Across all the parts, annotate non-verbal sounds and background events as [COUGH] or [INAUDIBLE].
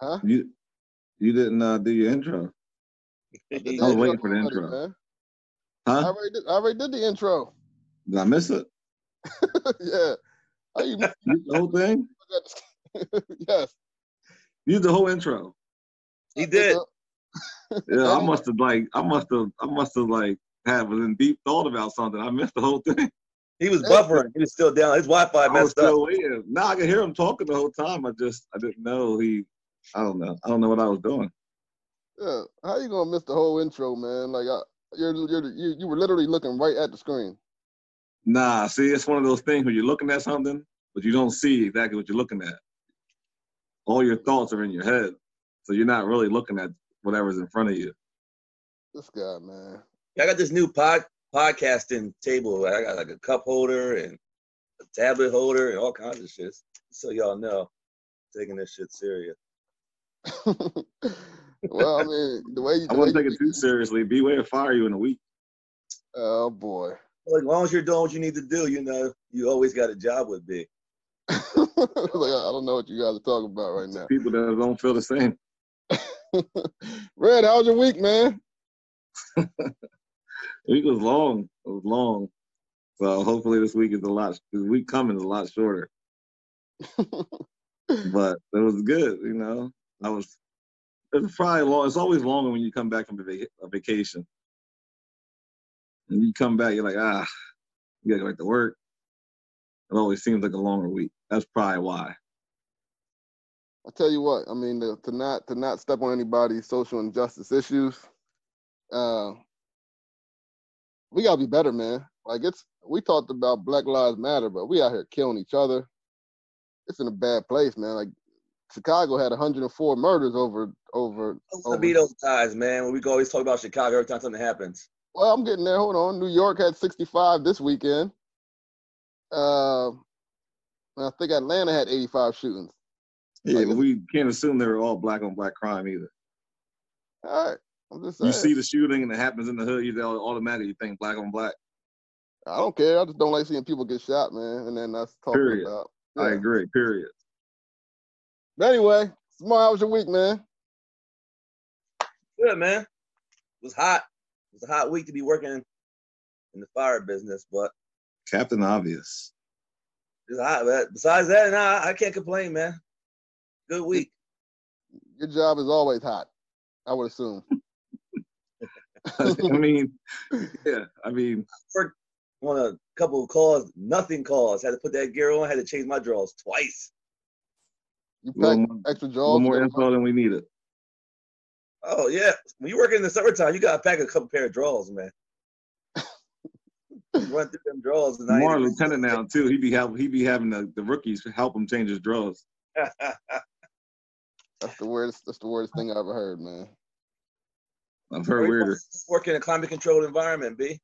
Huh? You you didn't uh, do your intro. [LAUGHS] I, I was waiting for the already, intro. man. I Huh? already did, I already did the intro. Did I miss it? [LAUGHS] yeah. How [LAUGHS] you You the whole thing? yes. You the whole intro. He did. Yeah, I must have like I must have I must have like have a deep thought about something. I missed the whole thing. He was buffering. He was still down. His Wi-Fi I was messed up. still waiting. Now I can hear him talking the whole time. I just I didn't know he I don't know. I don't know what I was doing. Yeah. How you gonna miss the whole intro, man? Like I, you're you're you, you were literally looking right at the screen. Nah, see, it's one of those things where you're looking at something, but you don't see exactly what you're looking at. All your thoughts are in your head, so you're not really looking at whatever's in front of you. This guy, man. I got this new pod podcasting table. I got like a cup holder and a tablet holder and all kinds of shit. So y'all know, taking this shit serious. [LAUGHS] well, I mean, the way you I the way wouldn't take it too seriously. B-Way will fire you in a week. Oh boy. Like, as long as you're doing what you need to do, you know, you always got a job with Big. like, [LAUGHS] I don't know what you guys are talking about right now. People that don't feel the same. [LAUGHS] Red, how was your week, man? Week was long. It was long. So hopefully this week is a lot. The week coming is a lot shorter. but it was good. You know, I was. It's probably long. It's always longer when you come back from a, a vacation. And you come back, you're like, ah, you gotta go back to work. It always seems like a longer week. That's probably why. I tell you what, I mean, to, to not to not step on anybody's social injustice issues, uh, we gotta be better, man. Like it's we talked about Black Lives Matter, but we out here killing each other. It's in a bad place, man. Like Chicago had 104 murders over over. I want over to be those guys, man. When we can always talk about Chicago every time something happens. well, I'm getting there. Hold on. New York had 65 this weekend. Uh, I think Atlanta had 85 shootings. Yeah, Like, we can't assume they're all black on black crime either. All right, I'm just saying. You see the shooting and it happens in the hood, you automatically think black on black. I don't care. I just don't like seeing people get shot, man. And then that's talking Period. about. I Yeah. agree. Period. But anyway, Small, how was your week, man? Good, man. It was hot. It was a hot week to be working in the fire business, but Captain Obvious. it's hot. But besides that, nah, I can't complain, man. Good week. Your job is always hot. I would assume. [LAUGHS] I mean, yeah. I mean, On a couple of calls, nothing calls. Had to put that gear on. Had to change my drawers twice. You a pack more, extra a jaws. little more for info than we needed. Oh yeah, when you work in the summertime, you gotta pack a couple pair of drawers, man. [LAUGHS] Run through them drawers and I More lieutenant now too. He be help. He be having the, the rookies help him change his drawers. [LAUGHS] That's the weirdest. That's the weirdest thing I've ever heard, man. I've heard weirder. Work in a climate controlled environment, B.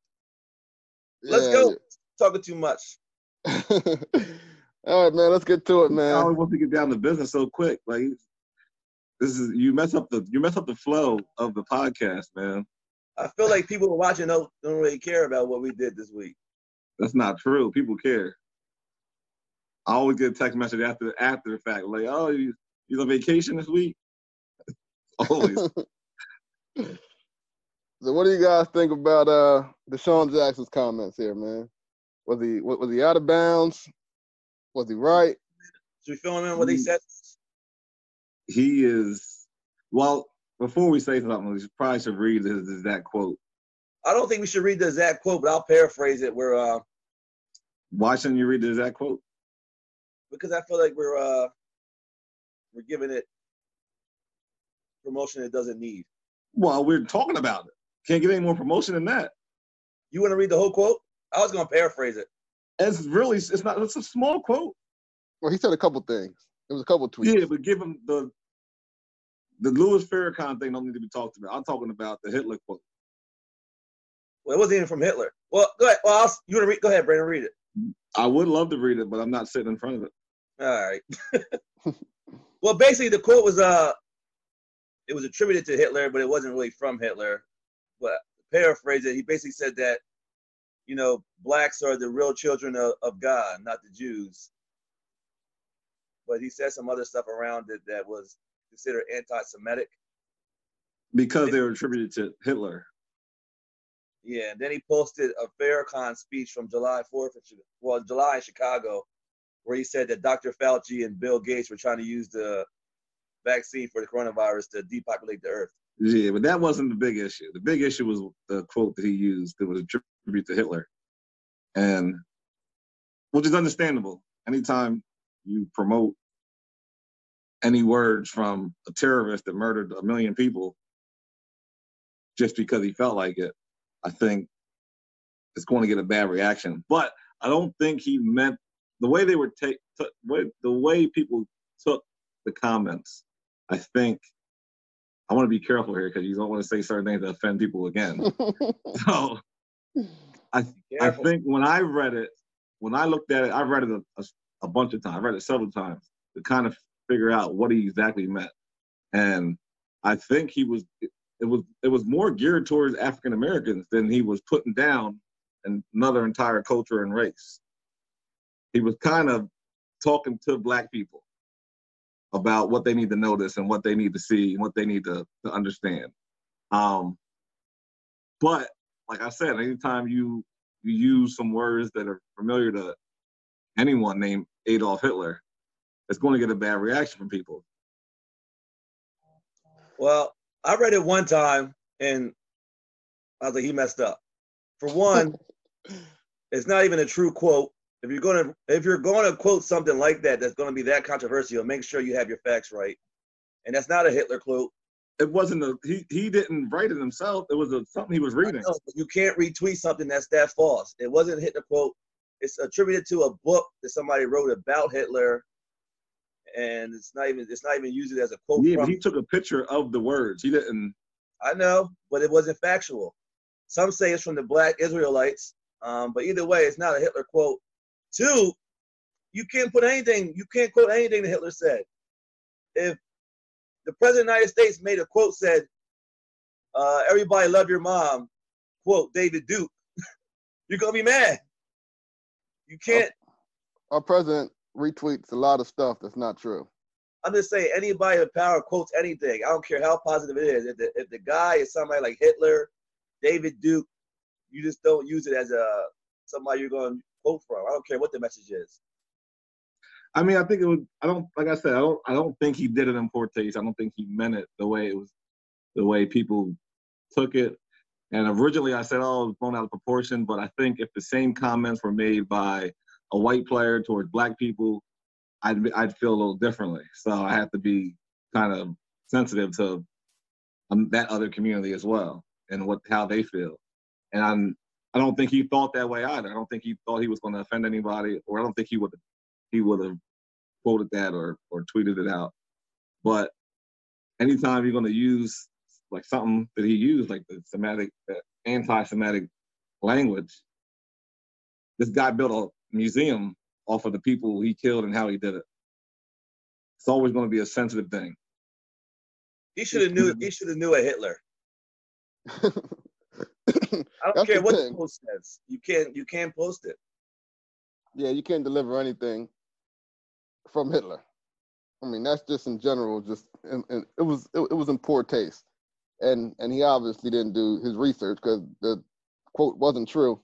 Let's Yeah, go. Talking too much. [LAUGHS] All right, man. Let's get to it, man. I always want to get down to business so quick. Like this is you mess up the you mess up the flow of the podcast, man. I feel like people are watching don't, don't really care about what we did this week. That's not true. People care. I always get a text message after after the fact, like, "Oh, you you on vacation this week?" [LAUGHS] always. [LAUGHS] So, what do you guys think about uh DeSean Jackson's comments here, man? Was he wa- was he out of bounds? Was he right? Should we fill him in what he, Mm. said? he is well before we say something we probably should read his exact quote I don't think we should read the exact quote, but I'll paraphrase it. Where uh, why shouldn't you read the exact quote because I feel like we're uh, we're giving it promotion it doesn't need. well we're talking about it can't get any more promotion than that You want to read the whole quote? I was gonna paraphrase it. It's really it's not it's a small quote Well, he said a couple things. It was a couple tweets. yeah but give him the the louis farrakhan thing don't need to be talked about i'm talking about the hitler quote Well, it wasn't even from Hitler. Well, go ahead. Well, I'll, you want to read? Go ahead, Brandon. Read it. i would love to read it but i'm not sitting in front of it All right. [LAUGHS] well, basically, the quote was uh, it was attributed to Hitler, but it wasn't really from Hitler. But to paraphrase it, he basically said that, you know, blacks are the real children of, of God, not the Jews. But he said some other stuff around it that was considered anti-Semitic. Because they were attributed to Hitler. Yeah, and then he posted a Farrakhan speech from July 4th, well, July in Chicago, where he said that Dr. Fauci and Bill Gates were trying to use the vaccine for the coronavirus to depopulate the earth. Yeah, but that wasn't the big issue. The big issue was the quote that he used that was attributed to Hitler. And which is understandable. Anytime you promote any words from a terrorist that murdered a million people just because he felt like it, I think it's going to get a bad reaction. But I don't think he meant the way they were take the way people took the comments. I think I want to be careful here because you don't want to say certain things that offend people again. [LAUGHS] so I I think when I read it, when I looked at it, I read it a, a, a bunch of times. I read it several times to kind of figure out what he exactly meant. And I think he was it was it was more geared towards African Americans than he was putting down another entire culture and race. He was kind of talking to black people about what they need to notice and what they need to see and what they need to, to understand. Um, but like I said, anytime you you use some words that are familiar to anyone named Adolf Hitler, it's going to get a bad reaction from people. Well, I read it one time and I was like, he messed up. For one, [LAUGHS] it's not even a true quote. If you're gonna if you're gonna quote something like that that's gonna be that controversial, make sure you have your facts right. And that's not a Hitler quote. It wasn't a he he didn't write it himself. It was a, something he was reading. Know, you can't retweet something that's that false. It wasn't Hitler quote. It's attributed to a book that somebody wrote about Hitler and it's not even it's not even used as a quote. Yeah, but he took a picture of the words. He didn't. I know, but it wasn't factual. Some say it's from the Black Israelites, um, but either way, it's not a Hitler quote. Two, you can't put anything. You can't quote anything that Hitler said. If the president of the United States made a quote said, uh, "Everybody love your mom," quote David Duke, [LAUGHS] you're gonna be mad. You can't. Our, our president retweets a lot of stuff that's not true. I'm just saying, anybody in power quotes anything. I don't care how positive it is. If the, if the guy is somebody like Hitler, David Duke, you just don't use it as a somebody you're going to quote from. I don't care what the message is. I mean, I think it was. I don't like I said. I don't. I don't think he did it in poor taste. I don't think he meant it the way it was, the way people took it. And originally, I said, "Oh, it was blown out of proportion." But I think if the same comments were made by a white player towards black people, I'd be, I'd feel a little differently. So I have to be kind of sensitive to um, that other community as well and what how they feel. And I'm I don't think he thought that way either. I don't think he thought he was going to offend anybody, or I don't think he would he would have quoted that or or tweeted it out. But anytime you're going to use like something that he used, like the Semitic, uh, anti-Semitic language, this guy built a museum off of the people he killed and how he did it. It's always going to be a sensitive thing. He should have knew. He should have knew a Hitler. I don't That's care what thing. the post says. You can't. You can't post it. Yeah, you can't deliver anything from Hitler. I mean, that's just in general. Just and, and it was it, it was in poor taste, and and he obviously didn't do his research because the quote wasn't true.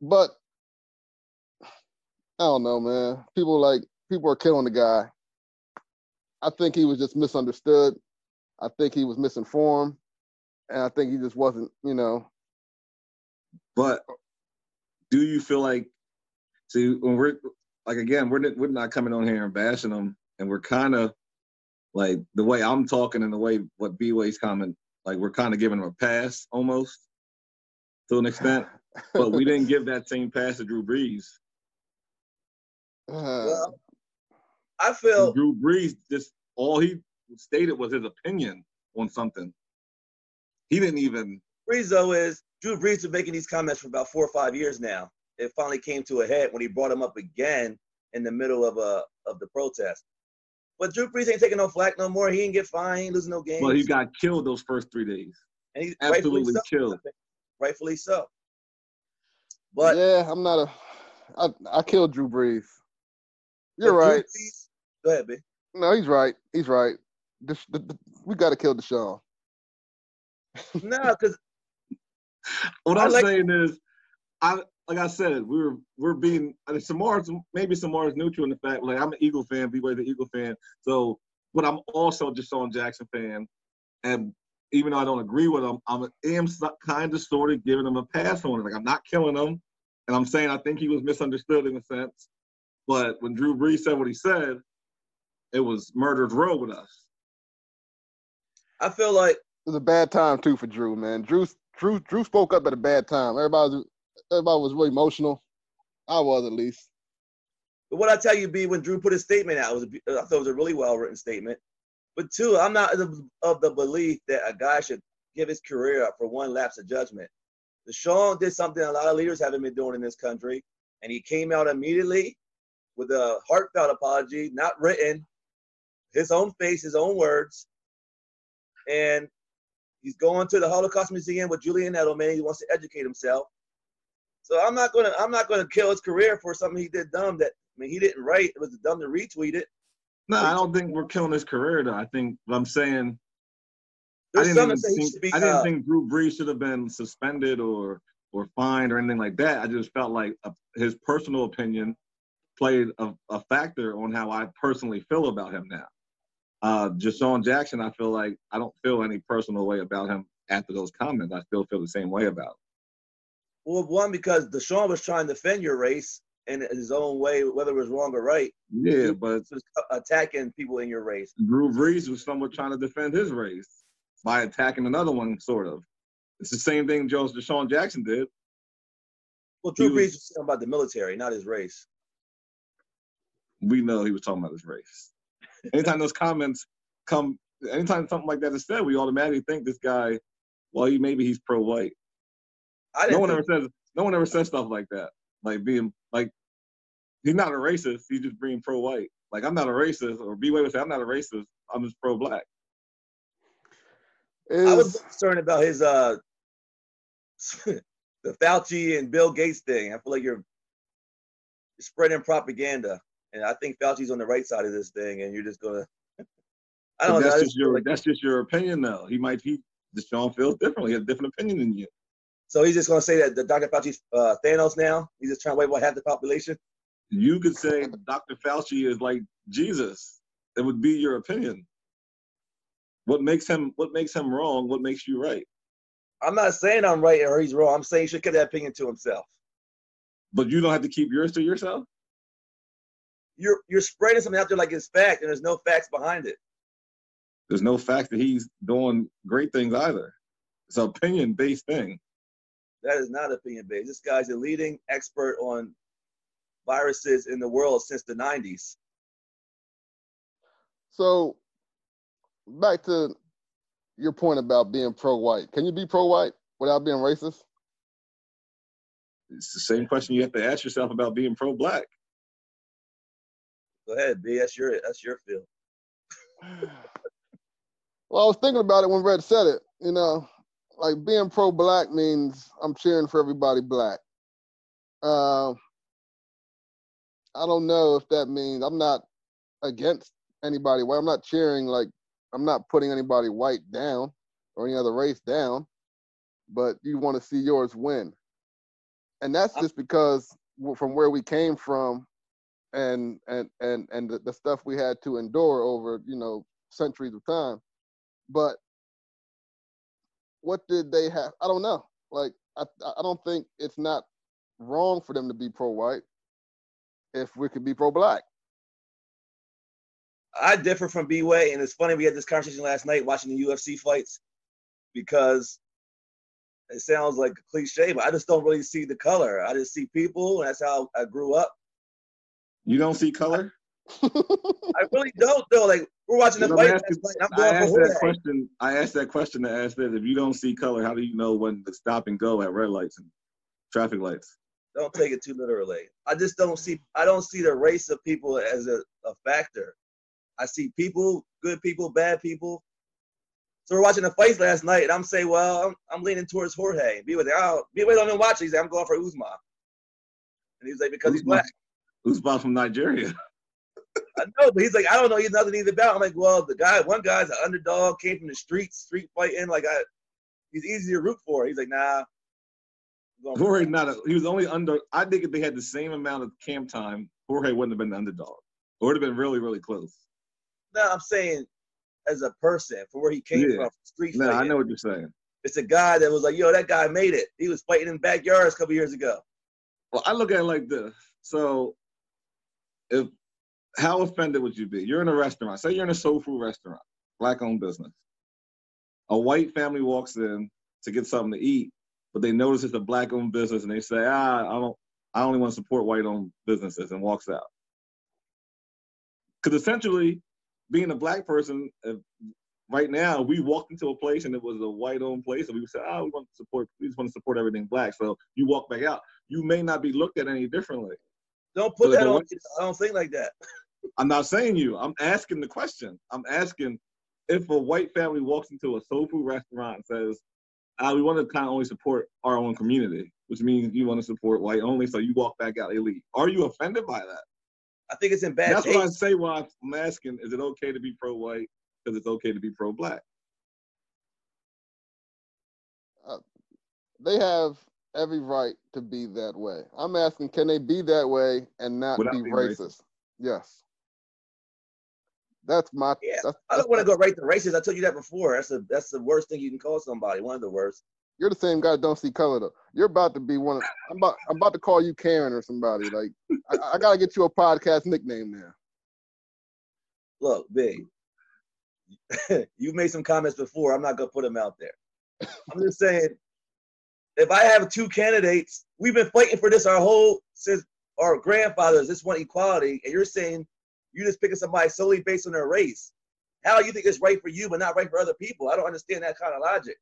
But I don't know, man. People like people are killing the guy. I think he was just misunderstood. I think he was misinformed, and I think he just wasn't, you know. But do you feel like, see, when we're like again, we're we're not coming on here and bashing them, and we're kind of like the way I'm talking and the way what B Way's comment, like we're kind of giving him a pass almost to an extent, [LAUGHS] but we didn't give that same pass to Drew Brees. Uh, well, I feel Drew Brees just all he stated was his opinion on something. He didn't even. Brees though is Drew Brees been making these comments for about four or five years now. It finally came to a head when he brought him up again in the middle of a of the protest. But Drew Brees ain't taking no flack no more. He ain't get fined, he ain't losing no games. Well, he got killed those first three days. And he's absolutely so, killed. Rightfully so. But yeah, I'm not a. I I killed Drew Brees. You're right. Brees, go ahead, B. No, he's right. He's right. This, the, the, we got to kill DeSean. no, because [LAUGHS] what I'm like, saying is, I like I said, we are we're being I mean, Samar's maybe Samar's neutral in the fact like I'm an Eagle fan, B-Way the Eagle fan. So, but I'm also DeSean Jackson fan, and even though I don't agree with him, I'm am kind of sort of giving him a pass on it. Like I'm not killing him, and I'm saying I think he was misunderstood in a sense. But when Drew Brees said what he said, it was murder's row with us. I feel like it was a bad time too for Drew, man. Drew Drew Drew spoke up at a bad time. Everybody everybody was really emotional. I was at least. But what I tell you, B, when Drew put his statement out, was I thought it was a really well written statement. But two, I'm not of the belief that a guy should give his career up for one lapse of judgment. DeSean did something a lot of leaders haven't been doing in this country, and he came out immediately with a heartfelt apology, not written, his own face, his own words, and he's going to the Holocaust Museum with Julian Edelman. He wants to educate himself. So I'm not gonna I'm not gonna kill his career for something he did dumb that I mean he didn't write. It was dumb to retweet it. No, I don't think we're killing his career though. I think what I'm saying I didn't, think, be, I didn't uh, think Drew Brees should have been suspended or or fined or anything like that. I just felt like a, his personal opinion played a, a, factor on how I personally feel about him now. Uh, DeSean Jackson, I feel like I don't feel any personal way about him after those comments. I still feel the same way about him. Well, one because DeSean was trying to defend your race in his own way, whether it was wrong or right. Yeah, but attacking people in your race. Drew Brees was somewhat trying to defend his race by attacking another one, sort of. It's the same thing Jones DeSean Jackson did. Well, Drew Brees was talking about the military, not his race. We know he was talking about his race. Anytime those comments come, anytime something like that is said, we automatically think this guy, well, he maybe he's pro-white. No one ever says no one ever says stuff like that. Like being like he's not a racist. He's just being pro-white. Like I'm not a racist, or B-Way would say I'm not a racist. I'm just pro-black. Is... I was concerned about his uh [LAUGHS] the Fauci and Bill Gates thing. I feel like you're, you're spreading propaganda, and I think Fauci's on the right side of this thing, and you're just gonna. I don't know. That's just your like, that's just your opinion, though. He might he DeSean feels differently. He has a different opinion than you. So he's just gonna say that the Dr. Fauci's uh, Thanos now. He's just trying to wipe out half the population. You could say Dr. Fauci is like Jesus. It would be your opinion. What makes him what makes him wrong? What makes you right? I'm not saying I'm right or he's wrong. I'm saying he should keep that opinion to himself. But you don't have to keep yours to yourself. You're you're spreading something out there like it's fact, and there's no facts behind it. There's no fact that he's doing great things either. It's an opinion based thing. That is not opinion based. This guy's a leading expert on viruses in the world since the 90s. So back to your point about being pro-white. Can you be pro-white without being racist? It's the same question you have to ask yourself about being pro-black. Go ahead, B. That's your that's your field. [SIGHS] well, I was thinking about it when Red said it. You know, like being pro-black means I'm cheering for everybody black. Uh, I don't know if that means I'm not against anybody. Well, I'm not cheering like I'm not putting anybody white down or any other race down, but you want to see yours win. And that's just because from where we came from and and and and the, the stuff we had to endure over, you know, centuries of time. But what did they have? I don't know. Like I I don't think it's not wrong for them to be pro-white if we could be pro-black. I differ from B Way, and it's funny we had this conversation last night watching the UFC fights because it sounds like a cliche, but I just don't really see the color. I just see people, and that's how I grew up. You don't see color? I really don't though. Like we're watching the fight. I'm going I asked that question. I asked that question to ask that if you don't see color, how do you know when to stop and go at red lights and traffic lights? Don't take it too literally. I just don't see. I don't see the race of people as a, a factor. I see people, good people, bad people. So we're watching the fights last night, and I'm saying, well, I'm, I'm leaning towards Jorge. Be with it. Oh, be with don't watch. He's like, I'm going for Usman. And he's like, because he's black. Usman from Nigeria. [LAUGHS] I know, but he's like, I don't know he's nothing either about. I'm like, well, the guy, one guy's an underdog, came from the streets, street fighting. Like, I, he's easy to root for. He's like, nah. Jorge not a, he was only under. I think if they had the same amount of camp time, Jorge wouldn't have been the underdog. It would have been really, really close. No, I'm saying as a person, from where he came Yeah. from, street No, fighting. I know what you're saying. It's a guy that was like, yo, that guy made it. He was fighting in backyards a couple years ago. Well, I look at it like this. So, if how offended would you be? You're in a restaurant. Say you're in a soul food restaurant, black-owned business. A white family walks in to get something to eat, but they notice it's a black-owned business, and they say, "Ah, I don't, I only want to support white-owned businesses," and walks out. Because essentially, being a black person, if, right now, we walked into a place and it was a white-owned place, and we said, "Ah, we want to support, we just want to support everything black." So you walk back out you may not be looked at any differently. Don't put But that on. me. I don't think like that. [LAUGHS] I'm not saying you. I'm asking the question. I'm asking if a white family walks into a soul food restaurant and says, ah, we want to kind of only support our own community, which means you want to support white only, so you walk back out elite. Are you offended by that? I think it's in bad That's what I say when I'm asking, is it okay to be pro-white because it's okay to be pro-black? They have every right to be that way. I'm asking, can they be that way and not Without be racist? racist. Yes. That's my. Yeah, that's, I don't want to go right to racist. I told you that before. That's the that's the worst thing you can call somebody. One of the worst. You're the same guy. Don't see color though. You're about to be one. Of, I'm about. I'm about to call you Karen or somebody. Like I, I gotta get you a podcast nickname now. Look, big. [LAUGHS] you made some comments before. I'm not gonna put them out there. I'm just saying, if I have two candidates, we've been fighting for this our whole since our grandfathers. This one equality, and you're saying you're just picking somebody solely based on their race. How you think it's right for you, but not right for other people? I don't understand that kind of logic.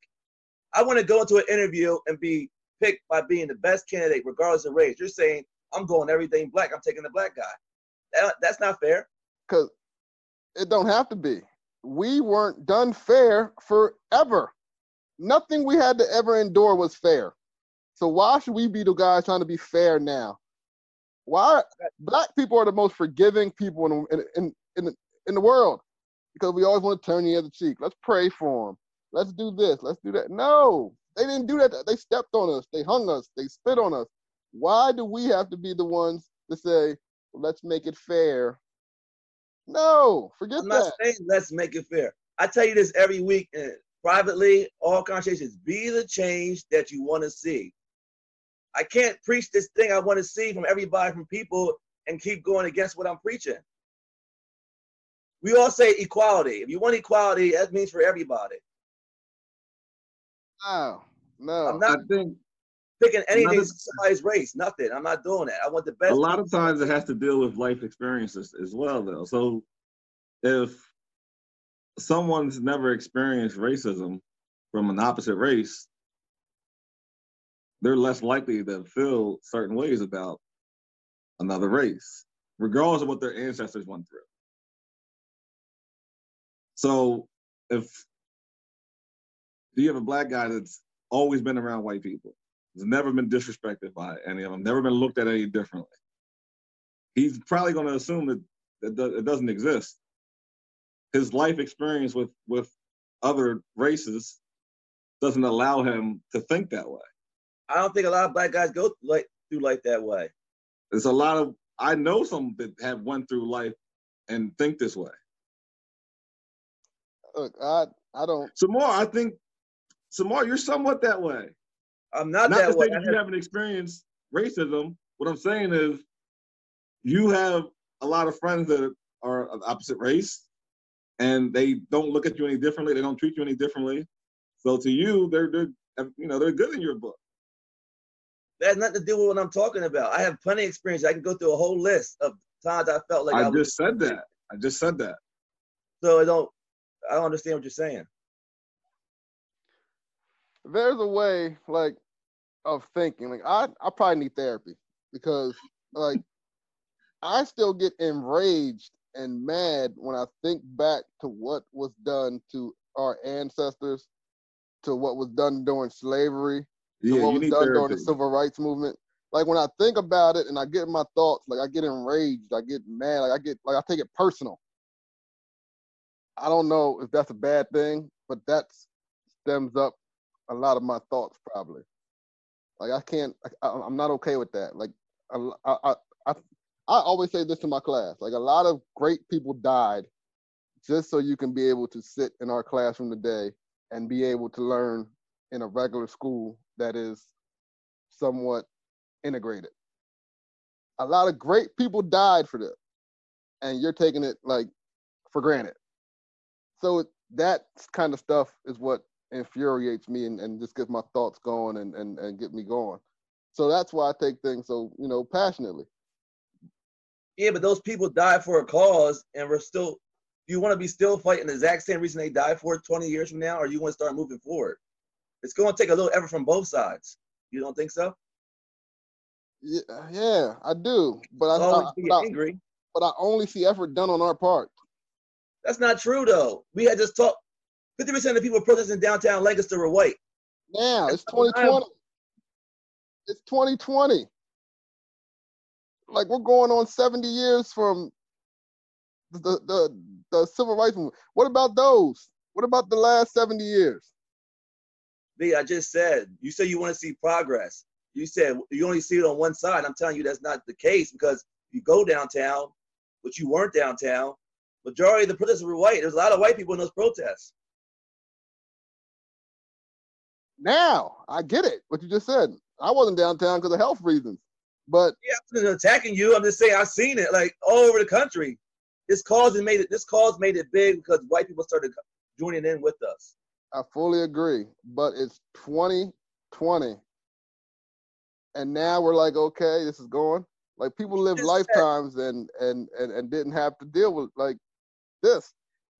I want to go into an interview and be picked by being the best candidate, regardless of race. You're saying I'm going everything black. I'm taking the black guy. That, that's not fair. Cause it don't have to be. We weren't done fair forever. Nothing we had to ever endure was fair. So why should we be the guys trying to be fair now? Why black people are the most forgiving people in in in in, the- in the world because we always want to turn the other cheek. Let's pray for them. Let's do this. Let's do that. No, they didn't do that. They stepped on us. They hung us. They spit on us. Why do we have to be the ones to say, let's make it fair? No, forget I'm not that. saying let's make it fair. I tell you this every week and privately, all conversations, be the change that you want to see. I can't preach this thing I want to see from everybody, from people, and keep going against what I'm preaching. We all say equality. If you want equality, that means for everybody. No, no. I'm not picking anything somebody's race, nothing. I'm not doing that. I want the best. a lot of times it has to deal with life experiences as well though so if someone's never experienced racism from an opposite race they're less likely to feel certain ways about another race regardless of what their ancestors went through so if you have a black guy that's always been around white people has never been disrespected by any of them, never been looked at any differently. He's probably going to assume that it, doesn't exist. His life experience with with other races doesn't allow him to think that way. I don't think a lot of black guys go like through life that way. There's a lot of I know some that have went through life and think this way. Look, I I don't. Samar, I think Samar, you're somewhat that way. I'm not, Not that to way. say that you haven't experienced racism. What I'm saying is, you have a lot of friends that are of opposite race, and they don't look at you any differently. They don't treat you any differently. So to you, they're they're you know they're good in your book. That has nothing to do with what I'm talking about. I have plenty of experience. I can go through a whole list of times I felt like I, I was just said that. I just said that. so I don't I don't understand what you're saying. There's a way like of thinking. Like I I probably need therapy because like I still get enraged and mad when I think back to what was done to our ancestors, to what was done during slavery, to Yeah, what was done during the civil rights movement. like when I think about it and I get my thoughts, like I get enraged, I get mad, like I get like I take it personal. I don't know if that's a bad thing, but that stems up a lot of my thoughts probably. Like I can't, I, I'm not okay with that. Like I, I, I, I always say this to my class. Like a lot of great people died just so you can be able to sit in our classroom today and be able to learn in a regular school that is somewhat integrated. A lot of great people died for this, and you're taking it like for granted. So that kind of stuff is what infuriates me and, and just gets my thoughts going and, and, and get me going. So that's why I take things so, you know, passionately. Yeah, but those people died for a cause and we're still do you want to be still fighting the exact same reason they died for 20 years from now, or you want to start moving forward? It's going to take a little effort from both sides. You don't think so? Yeah, yeah, I do. But I, I, but, I, angry. but I only see effort done on our part. That's not true, though. We had just talked. 50% of the people protesting downtown Lancaster were white. Now it's 2020. It's 2020. Like we're going on 70 years from the the the civil rights movement. What about those? What about the last 70 years? B, I just said, you say you want to see progress. You said you only see it on one side. I'm telling you that's not the case because you go downtown, but you weren't downtown. Majority of the protesters were white. There's a lot of white people in those protests. Now I get it. What you just said. I wasn't downtown because of health reasons. But yeah, I'm attacking you. I'm just saying I've seen it like all over the country. This cause made it. This cause made it big because white people started joining in with us. I fully agree, but it's 2020, and now we're like, okay, this is going. Like people live lifetimes and and and and didn't have to deal with like this.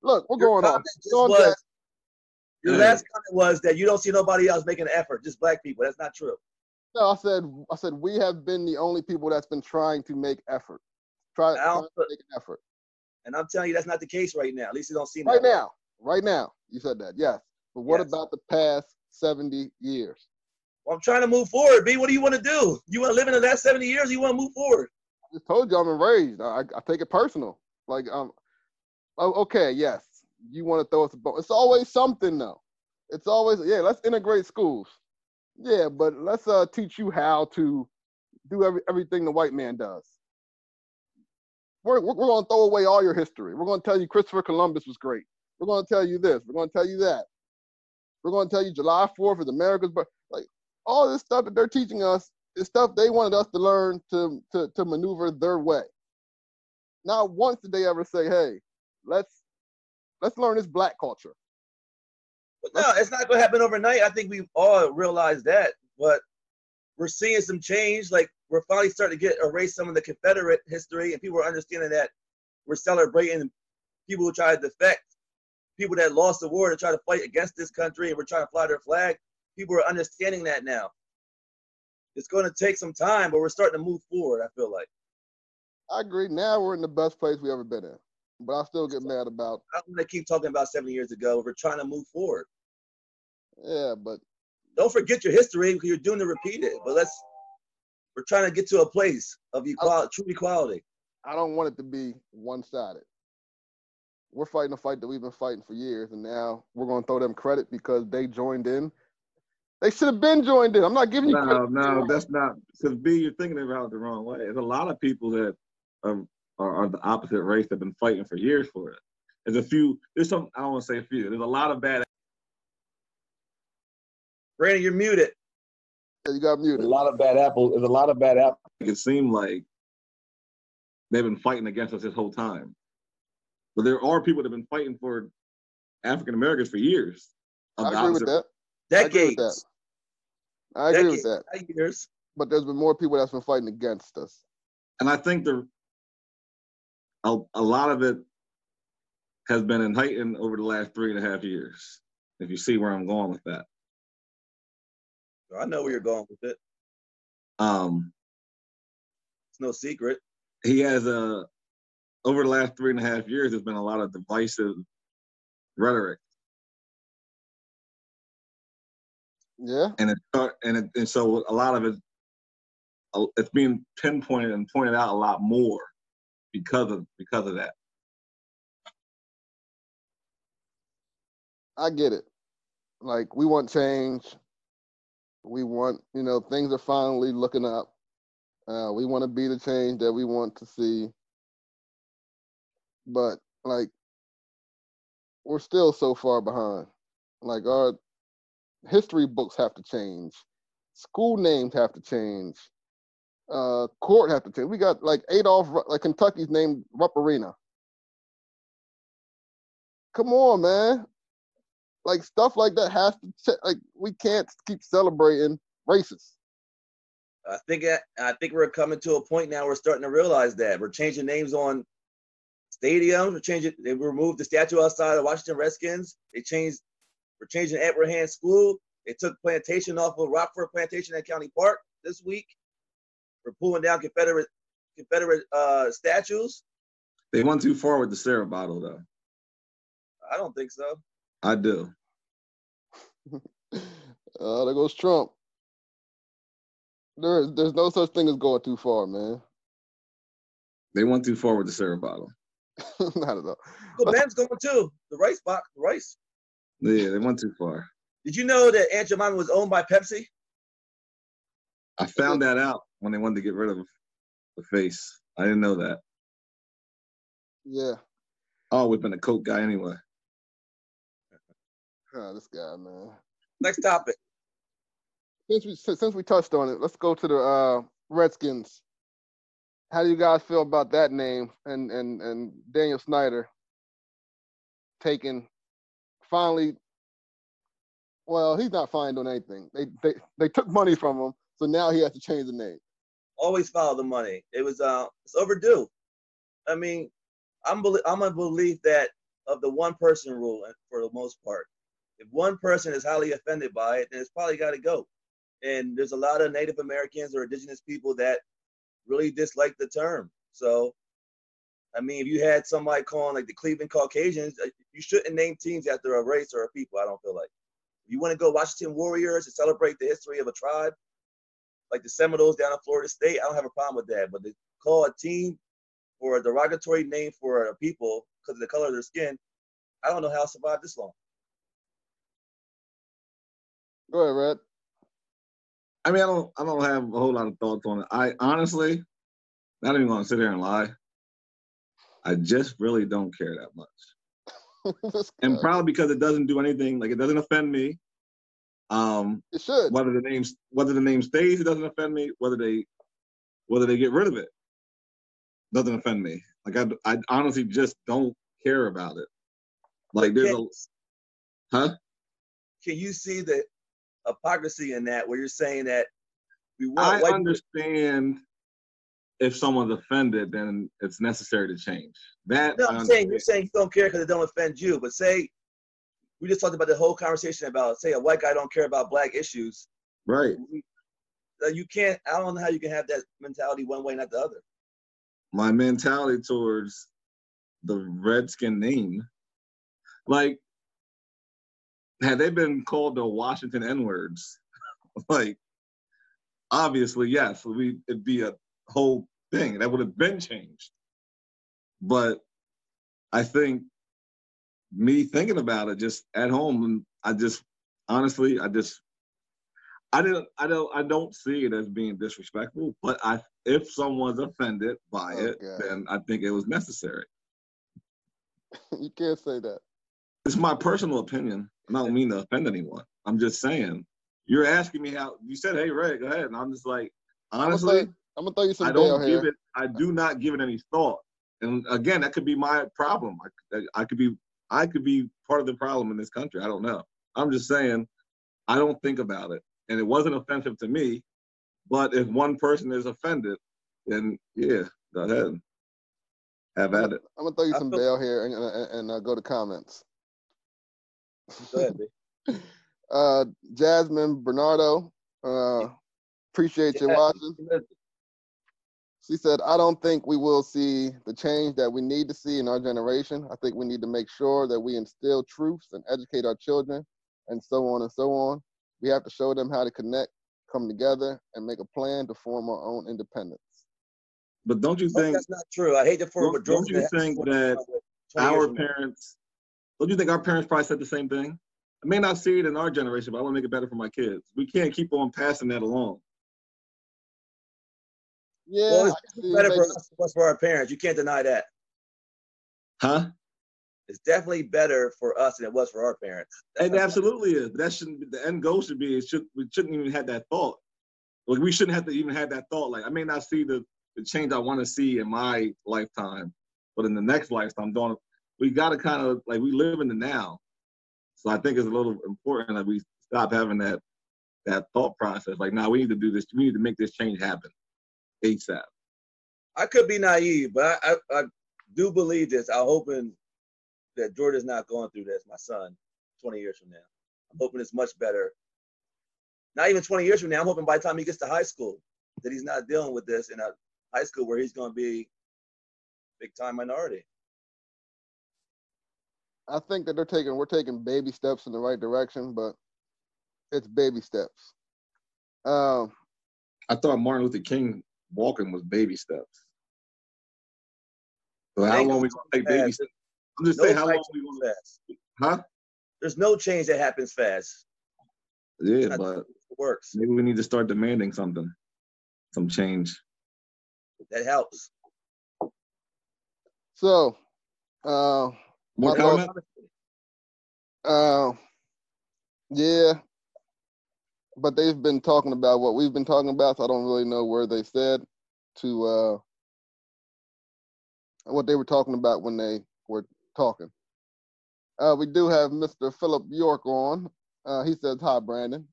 Look, we're going on. Was, your last comment was that you don't see nobody else making an effort, just black people. That's not true. No, I said I said we have been the only people that's been trying to make effort. Try, trying to make an effort. And I'm telling you, that's not the case right now. At least you don't see right now. Right now, you said that, yes. But what yes. about the past 70 years? Well, I'm trying to move forward. B, what do you want to do? You want to live in the last 70 years? you want to move forward? I just told you I'm enraged. I, I take it personal. Like, um, oh, okay, yes, you want to throw us a bone. It's always something, though. It's always, yeah, let's integrate schools. Yeah, but let's uh, teach you how to do every, everything the white man does we're, we're going to throw away all your history. We're going to tell you Christopher Columbus was great. We're going to tell you this. We're going to tell you that. We're going to tell you July 4th is America's birth. Like all this stuff that they're teaching us is stuff they wanted us to learn to, to, to maneuver their way. Not once did they ever say, hey, let's let's learn this black culture. But no, it's not going to happen overnight. I think we've all realized that. But we're seeing some change. Like we're finally starting to get erase some of the Confederate history, and people are understanding that we're celebrating people who try to defect, people that lost the war to try to fight against this country, and we're trying to fly their flag. People are understanding that now. It's going to take some time, but we're starting to move forward. I feel like. I agree. Now we're in the best place we ever been in, but I still get mad about. I'm gonna keep talking about 70 years ago. We're trying to move forward. Yeah, but don't forget your history because you're doing to repeat it. But let's we're trying to get to a place of equality, true equality. I don't want it to be one-sided. We're fighting a fight that we've been fighting for years, and now we're going to throw them credit because they joined in. They should have been joined in. I'm not giving you no, credit. No, that's not because B, you're thinking about it the wrong way. There's a lot of people that are, are, are the opposite race that have been fighting for years for it. There's a few. There's some. I don't want to say a few. There's a lot of bad Brandon, you're muted. Yeah, you got muted. a lot of bad apples. There's a lot of bad apples. It seemed like they've been fighting against us this whole time. But there are people that have been fighting for African Americans for years. I agree with that. Decades. I agree with that. I agree with that. Years. But there's been more people that's been fighting against us. And I think the a, a lot of it has been in heightened over the last three and a half years. If you see where I'm going with that. I know where you're going with it. Um, it's no secret. He has a over the last three and a half years. There's been a lot of divisive rhetoric. Yeah, and it and it, and so a lot of it it's being pinpointed and pointed out a lot more because of because of that. I get it. Like we want change. We want, you know, things are finally looking up. Uh, we want to be the change that we want to see. But like we're still so far behind. Like our history books have to change. School names have to change. Uh, court have to change. We got like Adolph, like Kentucky's named Rupp Arena. Come on, man like stuff like that has to like we can't keep celebrating racists. I think I think we're coming to a point now. We're starting to realize that we're changing names on stadiums. We're changing. They removed the statue outside of Washington Redskins. They changed. We're changing Abraham School. They took plantation off of Rockford Plantation at County Park this week. We're pulling down Confederate Confederate uh, statues. They went too far with the Sarah bottle, though. I don't think so. I do. [LAUGHS] uh, there goes Trump. There, there's no such thing as going too far, man. They went too far with the syrup bottle. [LAUGHS] Not at all. Well, Ben's going too. The rice box, the rice. Yeah, they went too far. Did you know that Aunt Jemima was owned by Pepsi? I found that out when they wanted to get rid of the face. I didn't know that. Yeah. Oh, we've been a Coke guy anyway. [LAUGHS] Oh, this guy, man. Next topic. Since we since we touched on it, let's go to the uh, Redskins. How do you guys feel about that name and and and Daniel Snyder taking finally? Well, he's not fined on anything. They they they took money from him, so now he has to change the name. Always follow the money. It was uh it's overdue. I mean, I'm I'm a belief that of the one person rule for the most part if one person is highly offended by it, then it's probably got to go. And there's a lot of Native Americans or indigenous people that really dislike the term. So, I mean, if you had somebody calling like the Cleveland Caucasians, uh, you shouldn't name teams after a race or a people. I don't feel like. You want to go Washington Warriors and celebrate the history of a tribe, like the Seminoles down in Florida State, I don't have a problem with that. But to call a team or a derogatory name for a people because of the color of their skin, I don't know how I survived this long. Go ahead, Red. I mean, I don't, I don't have a whole lot of thoughts on it. I honestly, not even gonna sit here and lie. I just really don't care that much, [LAUGHS] and probably because it doesn't do anything. Like it doesn't offend me. Um, it should. Whether the names whether the name stays, it doesn't offend me. Whether they, whether they get rid of it, doesn't offend me. Like I, I honestly just don't care about it. Like there's a, huh? Can you see the hypocrisy in that where you're saying that we want I understand people. if someone's offended, then it's necessary to change. That no, I'm saying you're saying you don't care because it don't offend you, but say we just talked about the whole conversation about say a white guy don't care about black issues. Right. You can't. I don't know how you can have that mentality one way, not the other. My mentality towards the redskin name, like had they been called the Washington N words, [LAUGHS] like obviously yes, we it'd be a whole thing that would have been changed. But I think me thinking about it just at home, and I just honestly, I just I didn't I don't I don't see it as being disrespectful, but I if someone's offended by oh, it, God. then I think it was necessary. [LAUGHS] you can't say that. It's my personal opinion. I don't mean to offend anyone. I'm just saying. You're asking me how you said, "Hey, Ray, go ahead," and I'm just like, honestly, I'm gonna throw you some. I don't give it. I do not give it any thought. And again, that could be my problem. I, I could be, I could be part of the problem in this country. I don't know. I'm just saying, I don't think about it, and it wasn't offensive to me. But if one person is offended, then yeah, go ahead, have at it. I'm gonna throw you some bail here and, and, and uh, go to comments. Go ahead, [LAUGHS] uh, Jasmine Bernardo, uh, appreciate you watching. She said, I don't think we will see the change that we need to see in our generation. I think we need to make sure that we instill truths and educate our children and so on and so on. We have to show them how to connect come together and make a plan to form our own independence. But don't you But think that's not true. I hate to for Don't- don't you think that our parents don't you think our parents probably said the same thing? I may not see it in our generation, but I want to make it better for my kids. We can't keep on passing that along. Yeah, Well, it's better for making- us than it was for our parents. You can't deny that. Huh? It's definitely better for us than it was for our parents. That's It absolutely is. But that shouldn't be the end goal should be it should we shouldn't even have that thought. Like we shouldn't have to even have that thought. Like I may not see the, the change I want to see in my lifetime, but in the next lifetime, don't we gotta kind of like we live in the now. So I think it's a little important that we stop having that that thought process. Like, now we need to do this, we need to make this change happen. ASAP. I could be naive, but I, I, I do believe this. I'm hoping that Jordan's not going through this, my son, 20 years from now. I'm hoping it's much better. Not even 20 years from now. I'm hoping by the time he gets to high school that he's not dealing with this in a high school where he's going to be big time minority. I think that they're taking we're taking baby steps in the right direction, but it's baby steps. Um, I thought Martin Luther King walking was baby steps. So how long we gonna take fast. baby steps? I'm just No saying how long we changes gonna fast. huh? There's no change that happens fast. Yeah, Not- but It works. maybe we need to start demanding something. Some change. That helps. so uh, More My thoughts- uh, yeah, but they've been talking about what we've been talking about, so I don't really know where they said to uh, what they were talking about when they were talking. Uh, we do have Mr. Philip York on. Uh, he says hi, Brandon.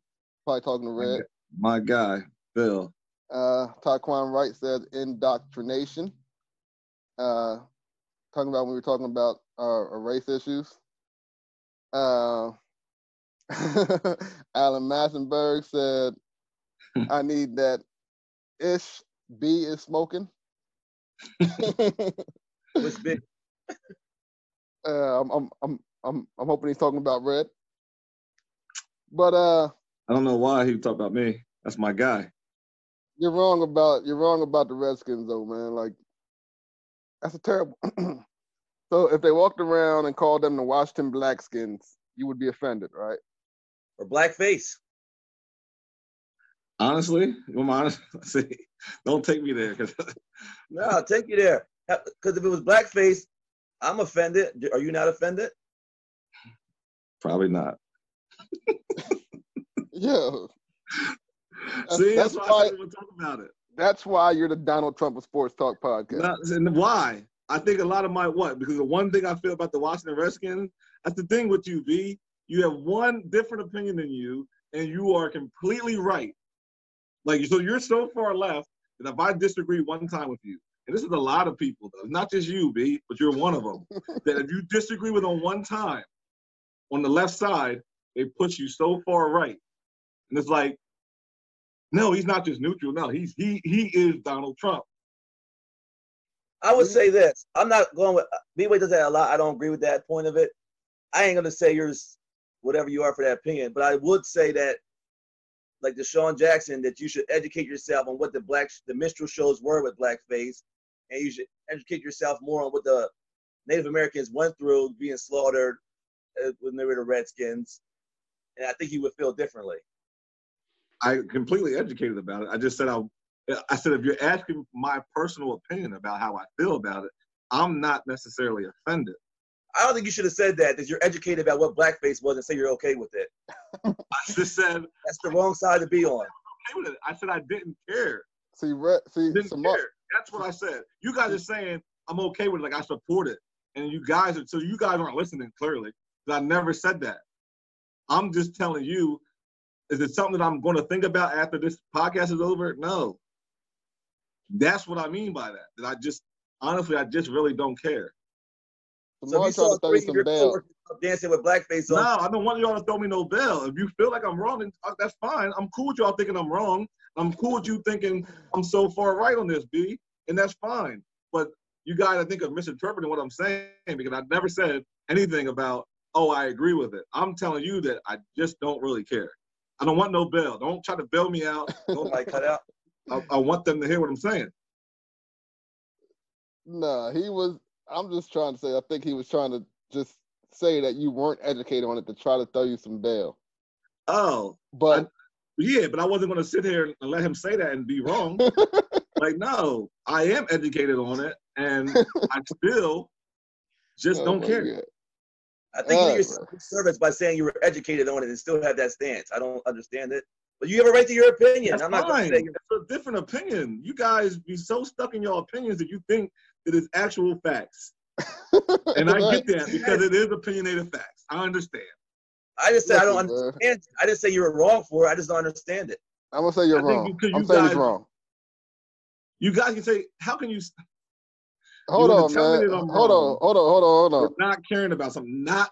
Probably talking to Red. My guy, Bill. Uh, Taquan Wright says indoctrination. Uh, talking about when we were talking about uh, uh, race issues. Uh, [LAUGHS] Alan Massenberg said, [LAUGHS] "I need that ish B is smoking." [LAUGHS] What's big? uh, I'm, I'm, I'm, I'm, I'm hoping he's talking about red. But uh, I don't know why he talked about me. That's my guy. you're wrong about you're wrong about the Redskins though, man. Like that's a terrible. [CLEARS THROAT] so if they walked around and called them the Washington Blackskins, you would be offended, right? Or blackface. Honestly, you want my honest? [LAUGHS] See, don't take me there because [LAUGHS] No, I'll take you there. Because if it was blackface, I'm offended. Are you not offended? probably not. Yeah. [LAUGHS] That's- See, that's that's, why why- we'll talk about it. That's why you're the Donald Trump of Sports Talk podcast. Not, and why? I think a lot of my what? Because the one thing I feel about the Washington Redskins, that's the thing with you, V. You have one different opinion than you, and you are completely right. Like so, you're so far left that if I disagree one time with you, and this is a lot of people, though, not just you, B, but you're one of them. [LAUGHS] that if you disagree with them one time, on the left side, they push you so far right, and it's like, no, he's not just neutral. No, he's he he is Donald Trump. I would mm-hmm. say this. I'm not going with B-Way does that a lot. I don't agree with that point of it. I ain't gonna say yours whatever you are for that opinion, but I would say that like DeSean Jackson, that you should educate yourself on what the black the minstrel shows were with blackface, and you should educate yourself more on what the Native Americans went through being slaughtered uh, when they were the Redskins, and I think you would feel differently. I completely educated about it. I just said I, I said if you're asking my personal opinion about how I feel about it, I'm not necessarily offended. I don't think you should have said that. That you're educated about what blackface was and say you're okay with it. [LAUGHS] I just said That's the wrong side to be on. with it. I said I didn't care. See, red, see, Didn't some care. That's what I said. You guys are saying I'm okay with it, like I support it, and you guys are so you guys aren't listening clearly. clearly. 'cause I never said that. I'm just telling you. Is it something that I'm going to think about after this podcast is over? No. That's what I mean by that. That I just honestly, I just really don't care. So if Samar you saw to throw three some your bail. coworkers dancing with blackface No, on, I don't want y'all to throw me no bell. If you feel like I'm wrong, then uh, that's fine. I'm cool with y'all thinking I'm wrong. I'm cool with you thinking I'm so far right on this, B, and that's fine. But you guys, I think, are misinterpreting what I'm saying because I never said anything about, oh, I agree with it. I'm telling you that I just don't really care. I don't want no bail. Don't try to bail me out. [LAUGHS] Don't Somebody cut out. I, I want them to hear what I'm saying. Nah, he was. I'm just trying to say. I think he was trying to just say that you weren't educated on it to try to throw you some bail. Oh, But yeah, but I wasn't gonna sit here and let him say that and be wrong. [LAUGHS] like, no, I am educated on it, and I still just [LAUGHS] Oh don't care. God. I think you Uh, did a service by saying you were educated on it and still have that stance. I don't understand it. But you have a right to your opinion. That's I'm not going fine. say It's a different opinion. You guys be so stuck in your opinions that you think it is actual facts. [LAUGHS] And I get that because it is opinionated facts. I understand. I just said I don't Listen, man. understand. I didn't say you were wrong for it. I just don't understand it. I'm gonna say you're I think wrong. because I'm you saying he's guys- wrong. You guys can say, how can you Hold wanna on, tell me man. that I'm Hold on, hold on, hold on, hold on. for not caring about something? Not,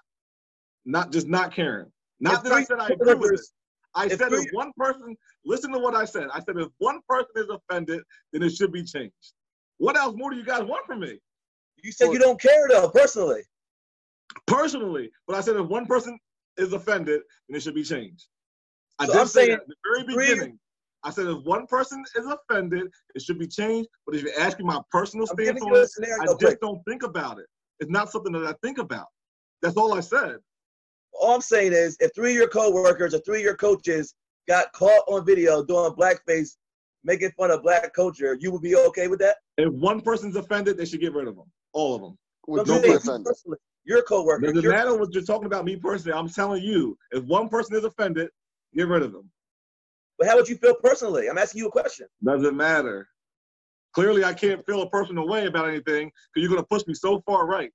not just not caring. Not If that I said I agree with it. I if said if one person, listen to what I said. I said if one person is offended, then it should be changed. What else more do you guys want from me? You said you don't care though, personally. Personally, but I said if one person is offended, then it should be changed. I So did I'm say saying at the very three- beginning. I said if one person is offended, it should be changed. But if you're asking my personal I'm stance on it, I just don't think about it. It's not something that I think about. That's all I said. All I'm saying is, if three of your coworkers or three of your coaches got caught on video doing blackface, making fun of black culture, you would be okay with that? If one person's offended, they should get rid of them. All of them. With I'm no no you offended. personally, your coworkers. Doesn't matter what you're talking about me personally. I'm telling you, if one person is offended, get rid of them. But how would you feel personally? I'm asking you a question. Doesn't matter. Clearly, I can't feel a personal way about anything because you're gonna push me so far right.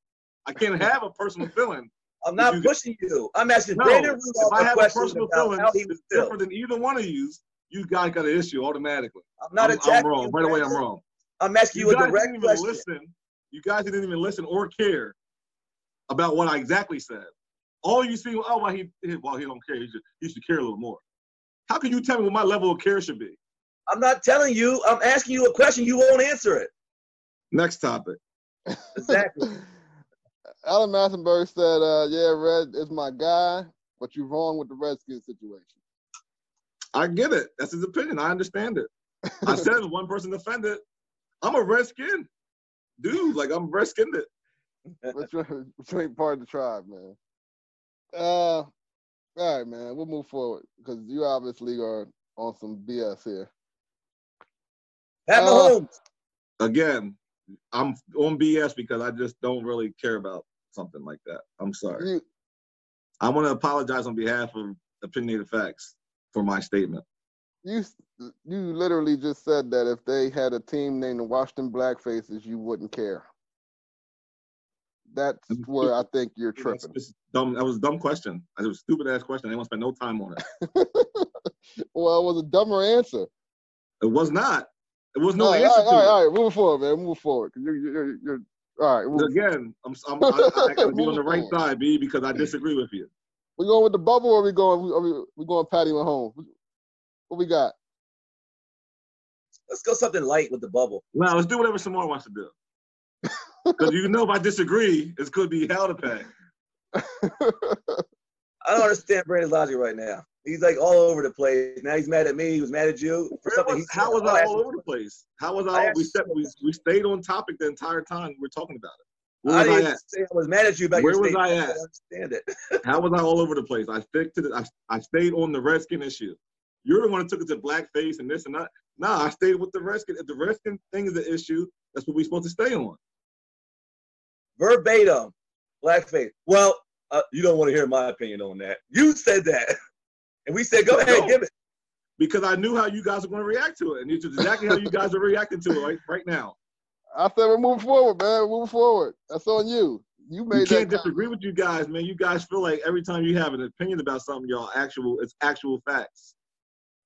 I can't have a personal [LAUGHS] feeling. I'm not you- pushing you. I'm asking No, Brandon if Rudolph I a have a personal feeling how he would that's feel. different than either one of you, you guys got an issue automatically. I'm not I'm, I'm wrong. you. Right away, I'm wrong. I'm asking you, You a guys direct didn't even question. listen. You guys didn't even listen or care about what I exactly said. All you see, oh, well, he, he- well, he don't care. He should, he should care a little more. How can you tell me what my level of care should be? I'm not telling you. I'm asking you a question. You won't answer it. Next topic. Exactly. [LAUGHS] Alan Massenberg said, uh, yeah, Red is my guy, but you're wrong with the Redskins situation. I get it. That's his opinion. I understand it. I [LAUGHS] said one person offended. I'm a redskin, dude. Like I'm red skinned it. but you, but ain't part of the tribe, man. Uh, all right, man. We'll move forward because you obviously are on some BS here. Pat Uh, Mahomes. Again, I'm on BS because I just don't really care about something like that. I'm sorry. You, I want to apologize on behalf of Opinionated Facts for my statement. you, you literally just said that if they had a team named the Washington Blackfaces, you wouldn't care. That's where I think you're tripping. dumb. That was a dumb question. It was a stupid ass question. I want to spend no time on it. [LAUGHS] well, it was a dumber answer. It was not. It was no all right, answer all right, all right, all right. Move forward, man. Move forward. You're, you're, you're, all right. Again, I'm, I'm, [LAUGHS] I, I be on the right forward. side, B, because I [LAUGHS] disagree with you. We going with the bubble, or we going? Are we, we going Patty Mahomes? What we got? Let's go something light with the bubble. Now let's do whatever Samar wants to do. Because you know, if I disagree, it's could be hell to pay. [LAUGHS] I don't understand Brandon's logic right now. He's like all over the place. Now he's mad at me. He was mad at you. For something was- he how was I'll I ask all over the place? How was I I? asked We you said we, we stayed on topic the entire time we were talking about it. I I didn't at? say I was mad at you about Where your was statement. I I at? don't understand it. [LAUGHS] How was I all over the place? I stick to the. I, I stayed on the Redskin issue. You're the one that took it to blackface and this and that. Nah, I stayed with the Redskin. If the Redskin thing is the issue, that's what we're supposed to stay on. Verbatim, blackface. Well, uh, you don't want to hear my opinion on that. You said that, [LAUGHS] and we said, go ahead, No. give it. Because I knew how you guys were going to react to it, and it's exactly how you guys are reacting to it right, right now. I said we're moving forward, man. We're moving forward. That's on you. You made You can't that. disagree with you guys, man. You guys feel like every time you have an opinion about something, y'all actual it's actual facts.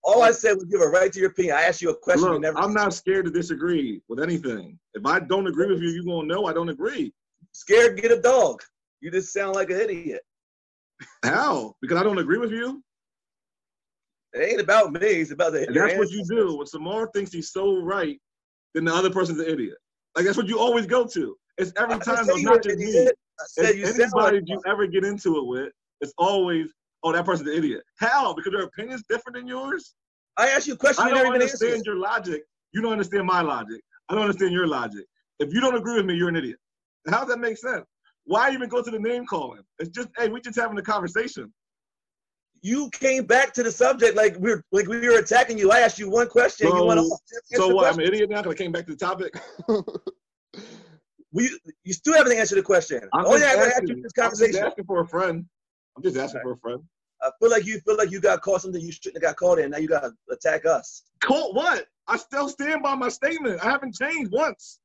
All I said was give a right to your opinion. I asked you a question. you Look, never I'm not scared to disagree with anything. If I don't agree with you, you're gonna know I don't agree. scared. Get a dog. You just sound like an idiot. How? Because I don't agree with you? It ain't about me. It's about the. And your that's what you do. When Samar thinks he's so right, then the other person's an idiot. Like that's what you always go to. It's every time, though, not just me. idiot. I said you It's sound like anybody you ever get into it with, it's always oh, that person's an idiot. How? Because their opinion's different than yours? I asked you a question. I You don't never understand answered. your logic. You don't understand my logic. I don't understand your logic. If you don't agree with me, you're an idiot. How does that make sense? Why even go to the name calling? It's just, hey, we're just having a conversation. You came back to the subject like we are like we were attacking you. I asked you one question. you So- went off. Answer So what? I'm an idiot now because I came back to the topic. We, you still haven't answered the question. I'm only just thing I asked asking, you in this I'm conversation. asking for a friend. I'm just asking for a friend. I feel like you feel like you got caught something you shouldn't have got caught in. Now you got to attack us. Caught what? I still stand by my statement. I haven't changed once.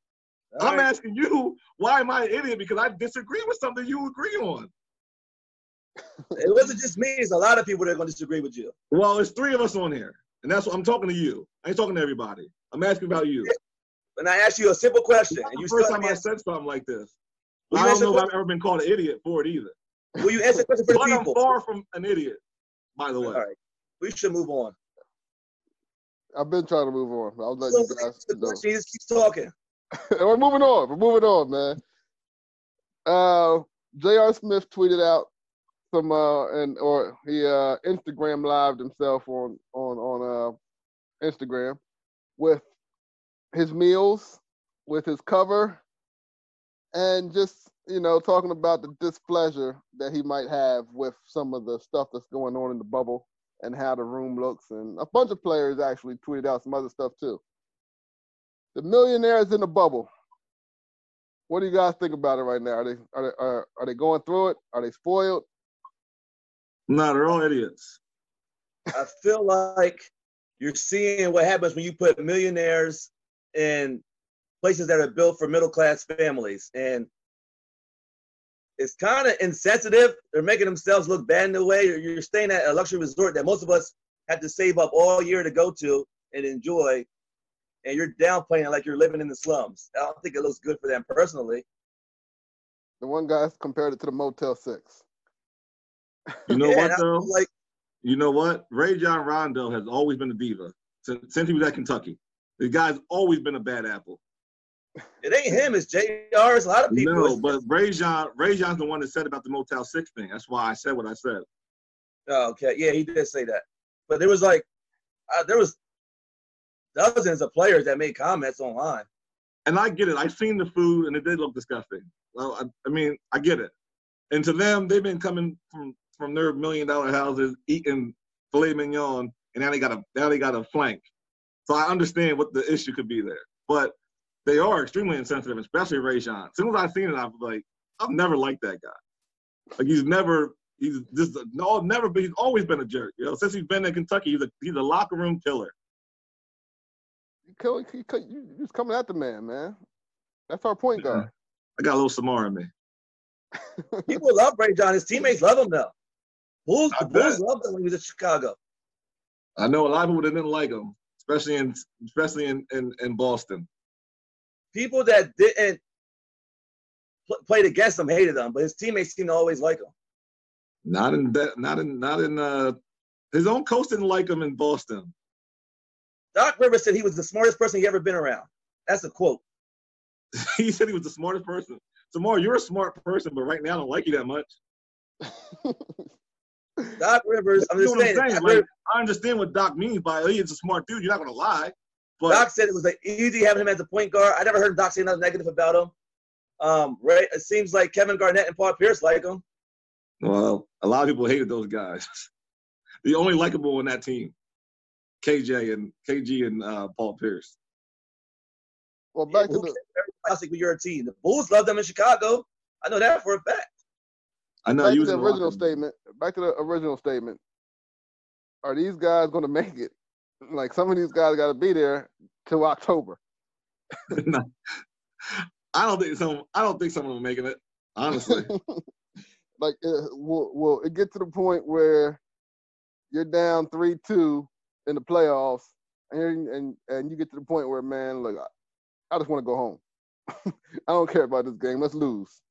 All I'm right. asking you, why am I an idiot? Because I disagree with something you agree on. [LAUGHS] It wasn't just me. It's a lot of people that are going to disagree with you. Well, it's three of us on here, and that's what I'm talking to you. I ain't talking to everybody. I'm asking about you. And I asked you a simple question, It's and you first still time I haven't said something like this. Will I you don't know if I've ever been called an idiot for it either. Will you answer the question for the But I'm far from an idiot, by the way. All right. We should move on. I've been trying to move on. I'll let So, you guys the know. question, he just keeps talking. [LAUGHS] We're moving on. We're moving on, man. Uh, J.R. Smith tweeted out some uh and or he uh Instagram lived himself on on on uh Instagram with his meals, with his cover, and just you know talking about the displeasure that he might have with some of the stuff that's going on in the bubble and how the room looks, and a bunch of players actually tweeted out some other stuff too. The millionaires in the bubble. What do you guys think about it right now? Are they are they, are, are they going through it? Are they spoiled? No, they're all idiots. I feel like you're seeing what happens when you put millionaires in places that are built for middle class families. And it's kind of insensitive. They're making themselves look bad in a way. You're- You're staying at a luxury resort that most of us had to save up all year to go to and enjoy. And you're downplaying it like you're living in the slums. I don't think it looks good for them personally. The one guy compared it to the Motel Six. You know [LAUGHS] Yeah, what though? like You know what? Rajon Rondo has always been a diva since, since he was at Kentucky. The guy's always been a bad apple. it ain't him, it's JR. It's a lot of people. No, It's- but Rajon, Ray John's the one that said about the Motel Six thing. That's why I said what I said. Oh, okay. Yeah, he did say that. But there was like, uh, there was dozens of players that made comments online. And I get it. I've seen the food, and it did look disgusting. Well, I, I mean, I get it. And to them, they've been coming from from their million dollar houses eating filet mignon, and now they got a now they got a flank. So I understand what the issue could be there, but they are extremely insensitive, especially Rajon. As soon as I seen it, I was like, I've never liked that guy. Like he's never he's just no never been he's always been a jerk. You know, since he's been in Kentucky, he's a he's a locker room killer. You kill, you, kill- you you just coming at the man, man. That's our point guard. I got a little Samara in me. People love Rajon. His teammates love him though. Bulls, I the Bulls bet. loved him when he was in Chicago. I know a lot of people that didn't like him, especially in especially in in, in Boston. People that didn't pl- played against him hated him, but his teammates seemed to always like him. Not in that. Not in. Not in. Uh, his own coach didn't like him in Boston. Doc Rivers said he was the smartest person he ever been around. That's a quote. [LAUGHS] he said he was the smartest person. Tomorrow, you're a smart person, but right now I don't like you that much. [LAUGHS] Doc Rivers, I'm You just know saying. I'm saying? Like, I understand what Doc means by oh, he's a smart dude. You're not gonna lie, but Doc said it was like easy having him as a point guard. I never heard Doc say nothing negative about him. Um, Ray, it seems like Kevin Garnett and Paul Pierce like him. well, a lot of people hated those guys. [LAUGHS] the only likable on that team, KJ and KG and uh, Paul Pierce. well, back to Who the cares? Very classic with your team. The Bulls love them in Chicago. I know that for a fact. I know back you to was the original statement. Back to the original statement. Are these guys going to make it? Like some of these guys got to be there till October. [LAUGHS] No. I don't think some. I don't think someone will making it. Honestly, [LAUGHS] like, uh, will, will it get to the point where you're down three two in the playoffs, and you're- and and you get to the point where, man, look, I, I just want to go home. [LAUGHS] I don't care about this game. Let's lose.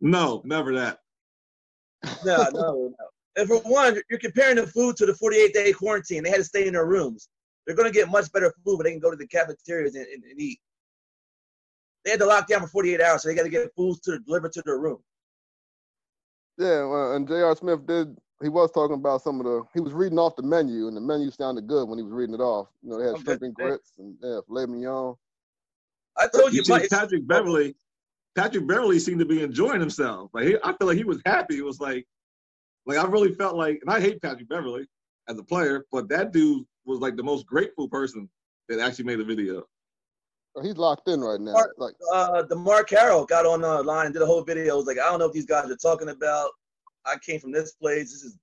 no, never that. No, no, no. And for one, you're- you're comparing the food to the 48 day quarantine. They had to stay in their rooms. They're going to get much better food, but they can go to the cafeterias and, and, and eat. They had to lock down for 48 hours, so they got to get food to delivered to their room. Yeah, well, and J.R. Smith did he was talking about some of the. He was reading off the menu, and the menu sounded good when he was reading it off. You know, they had oh, Okay, shrimp and thanks. grits and yeah, filet mignon. I told you, You Mike, Patrick Beverley, Patrick Beverley seemed to be enjoying himself. Like he, I feel like he was happy. It was like, like I really felt like, and I hate Patrick Beverley as a player, but that dude was like the most grateful person that actually made a video. Oh, He's locked in right now. Mark- Like uh, DeMarre Carroll got on the line and did a whole video. It was like, I don't know if these guys are talking about. I came from this place. This is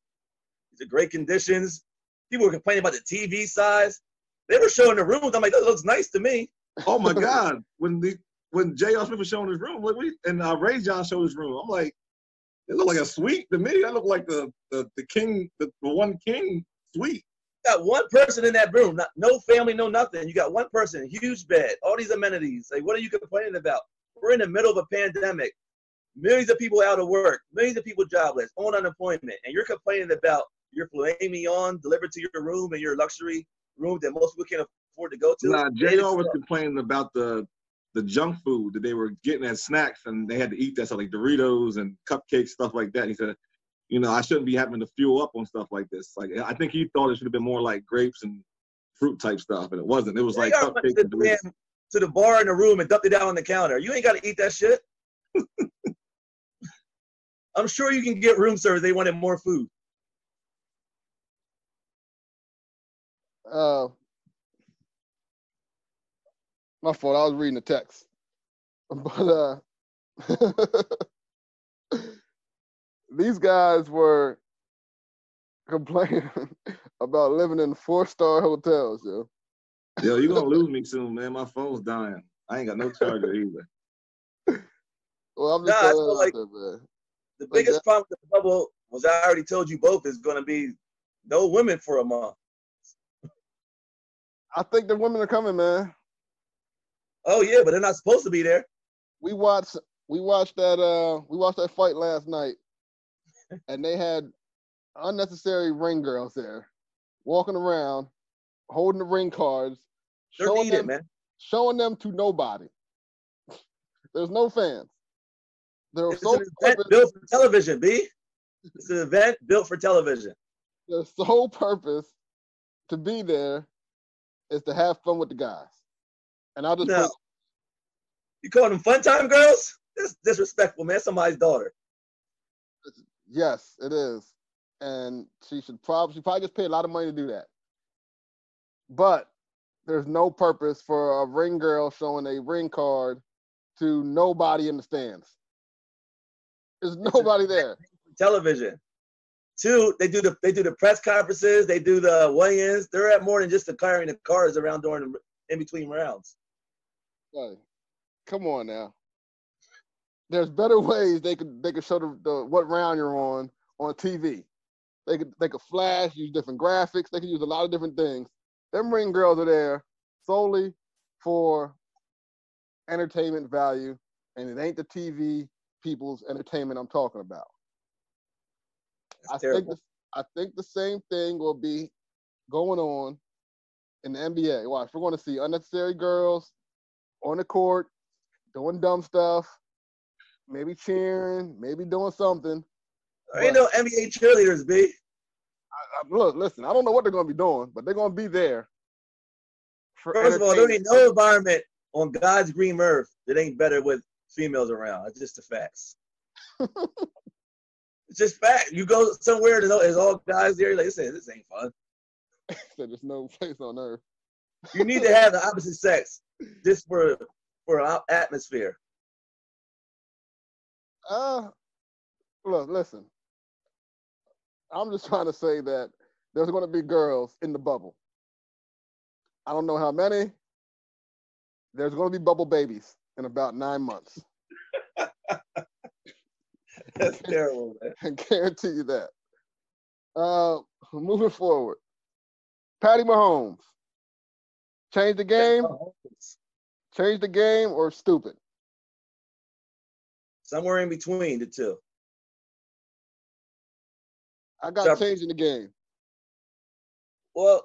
these are great conditions. People were complaining about the TV size. They were showing the rooms. I'm like, that looks nice to me. Oh my God! When the when J.R. Smith was showing his room, like, you- and uh, Rajon showed his room, I'm like, it looked like a suite to me. That looked like the the, the king, the, the one king suite. You got one person in that room, not, no family, no nothing. You got one person, huge bed, all these amenities. Like, what are you complaining about? We're in the middle of a pandemic. Millions of people out of work, millions of people jobless, on unemployment, and you're complaining about your filet mignon delivered to your room and your luxury room that most people can't afford to go to. Nah, J.R. was complaining about the the junk food that they were getting as snacks, and they had to eat that stuff like Doritos and cupcakes, stuff like that. And He said, you know, I shouldn't be having to fuel up on stuff like this. Like, I think he thought it should have been more like grapes and fruit type stuff, and it wasn't. It was like JR cupcakes to and the, Doritos. damn- to the bar in the room and dumped it down on the counter. You ain't got to eat that shit. [LAUGHS] I'm sure you can get room service. They wanted more food. uh, my fault. I was reading the text, [LAUGHS] but uh, [LAUGHS] these guys were complaining [LAUGHS] about living in four star hotels, yo. Yo, you're gonna lose me soon, man. My phone's dying. I ain't got no charger either. Well, I'm just Nah, I feel like- there, man. The Like biggest that- problem with the bubble was I already told you both is going to be no women for a month. I think the women are coming, man. Oh yeah, but they're not supposed to be there. we watched we watched that uh we watched that fight last night [LAUGHS] and they had unnecessary ring girls there walking around holding the ring cards They're showing needed, them, man. showing them to nobody [LAUGHS] there's no fans sole an event built for television, B. It's an event built for television. The sole purpose to be there is to have fun with the guys and i just No. put, You call them fun time girls? That's disrespectful, man. Somebody's daughter. Yes, it is. And she should probably she probably gets paid a lot of money to do that. But there's no purpose for a ring girl showing a ring card to nobody in the stands. There's nobody there. [LAUGHS] television. Two, they do the they do the press conferences, they do the weigh-ins. They're at more than just the carrying the cars around during the in between rounds. Hey, come on now. There's better ways they could they could show the, the what round you're on on TV. They could they could flash, use different graphics. They could use a lot of different things. Them ring girls are there solely for entertainment value, and it ain't the TV people's entertainment I'm talking about. I That's think the, I think the same thing will be going on in the NBA. Watch, we're going to see unnecessary girls on the court doing dumb stuff, maybe cheering, maybe doing something. There ain't no NBA cheerleaders, B. I, look, listen, I don't know what they're going to be doing, but they're going to be there. First of all, there ain't no environment on God's green earth that ain't better with females around. It's just the facts. [LAUGHS] it's just fact. You go somewhere and there's all guys there. Like, this ain't, this ain't fun. [LAUGHS] purposes. There's no place on earth. You need to have the opposite sex just for for an atmosphere. Uh, look, listen. I'm just trying to say that there's going to be girls in the bubble. I don't know how many. There's going to be bubble babies in about nine months. [LAUGHS] That's terrible, man. [LAUGHS] I guarantee you that. Uh, moving forward, Patty Mahomes. Change the game, change the game, or stupid. Somewhere in between the two. I got Stop. changing the game. Well,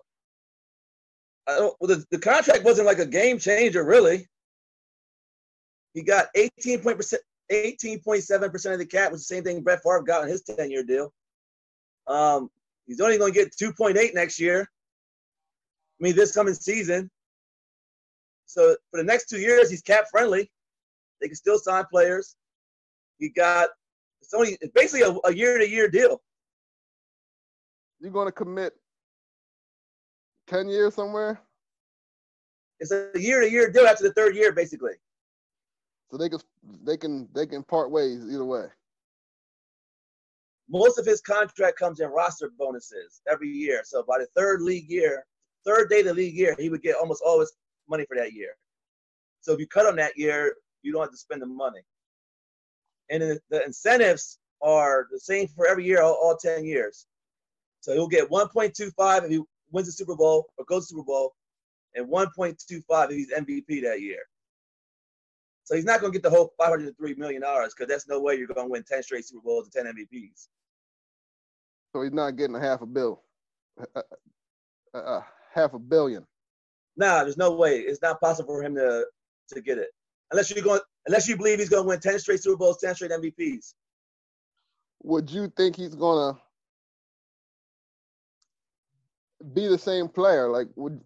I don't, well the, the contract wasn't like a game changer, really. He got 18 point percent, 18.7 percent of the cap, was the same thing Brett Favre got in his 10 year deal. Um, he's only going to get 2.8 next year. I mean, this coming season. So for the next two years, he's cap friendly. They can still sign players. He got it's only it's basically a, year to year deal. You're going to commit 10 years somewhere? It's a year to year deal after the third year, basically. So they can they can they can part ways either way. Most of his contract comes in roster bonuses every year. So by the third league year, third day of the league year, he would get almost all his money for that year. So if you cut him that year, you don't have to spend the money. And the incentives are the same for every year, all, all 10 years. So he'll get 1.25 if he wins the Super Bowl or goes to Super Bowl, and 1.25 if he's MVP that year. So he's not going to get the whole 503 million dollars because that's no way you're going to win 10 straight Super Bowls and 10 MVPs. So he's not getting a half a bill, uh, half a billion. Nah, there's no way. It's not possible for him to to get it unless you're going unless you believe he's going to win 10 straight Super Bowls, 10 straight MVPs. Would you think he's going to be the same player? Like, would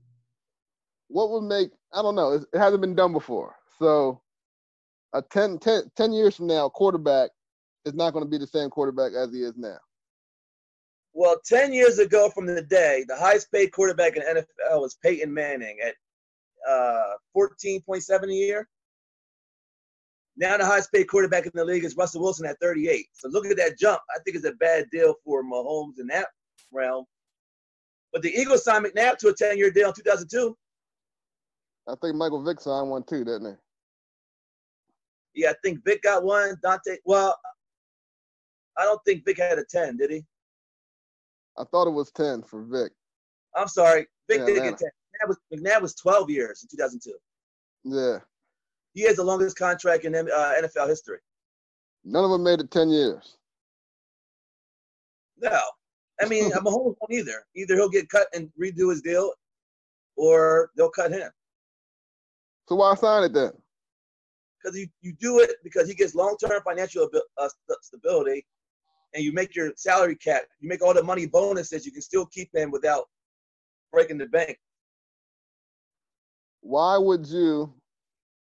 what would make? I don't know. It, hasn't been done before. So, a 10, 10, 10 years from now, quarterback is not going to be the same quarterback as he is now. Well, 10 years ago from the day, the highest paid quarterback in NFL was Peyton Manning at uh, 14.7 a year. Now the highest paid quarterback in the league is Russell Wilson at 38. So look at that jump. I think it's a bad deal for Mahomes in that realm. But the Eagles signed McNabb to a 10-year deal in 2002. I think Michael Vick signed one too, didn't he? Yeah, I think Vick got one. Dante, well, I don't think Vick had a 10, did he? I thought it was 10 for Vick. I'm sorry. Vick yeah, didn't get 10. McNabb was, McNabb was 12 years in 2002. Yeah. He has the longest contract in uh, NFL history. None of them made it 10 years. No. I mean, [LAUGHS] Mahomes won't either. Either he'll get cut and redo his deal, or they'll cut him. So why sign it then? Because you, you do it because he gets long term financial uh, stability, and you make your salary cap. You make all the money bonuses. You can still keep him without breaking the bank. Why would you?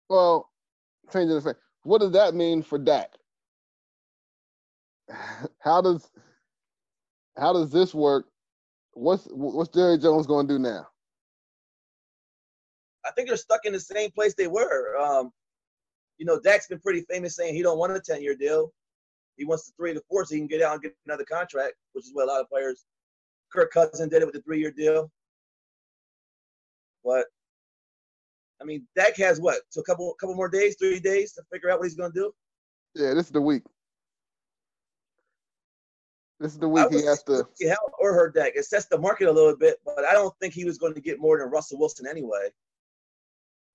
Well, changing the fact. What does that mean for Dak? [LAUGHS] How does how does this work? What's what's Jerry Jones going to do now? I think they're stuck in the same place they were. Um, you know, Dak's been pretty famous saying he don't want a 10 year deal. He wants the three to four so he can get out and get another contract, which is what a lot of players. Kirk Cousins did it with the three year deal. But I mean, Dak has what? So a couple couple more days, three days to figure out what he's gonna do. Yeah, this is the week. This is the week he has to. Help or hurt Dak. It sets the market a little bit, but I don't think he was going to get more than Russell Wilson anyway.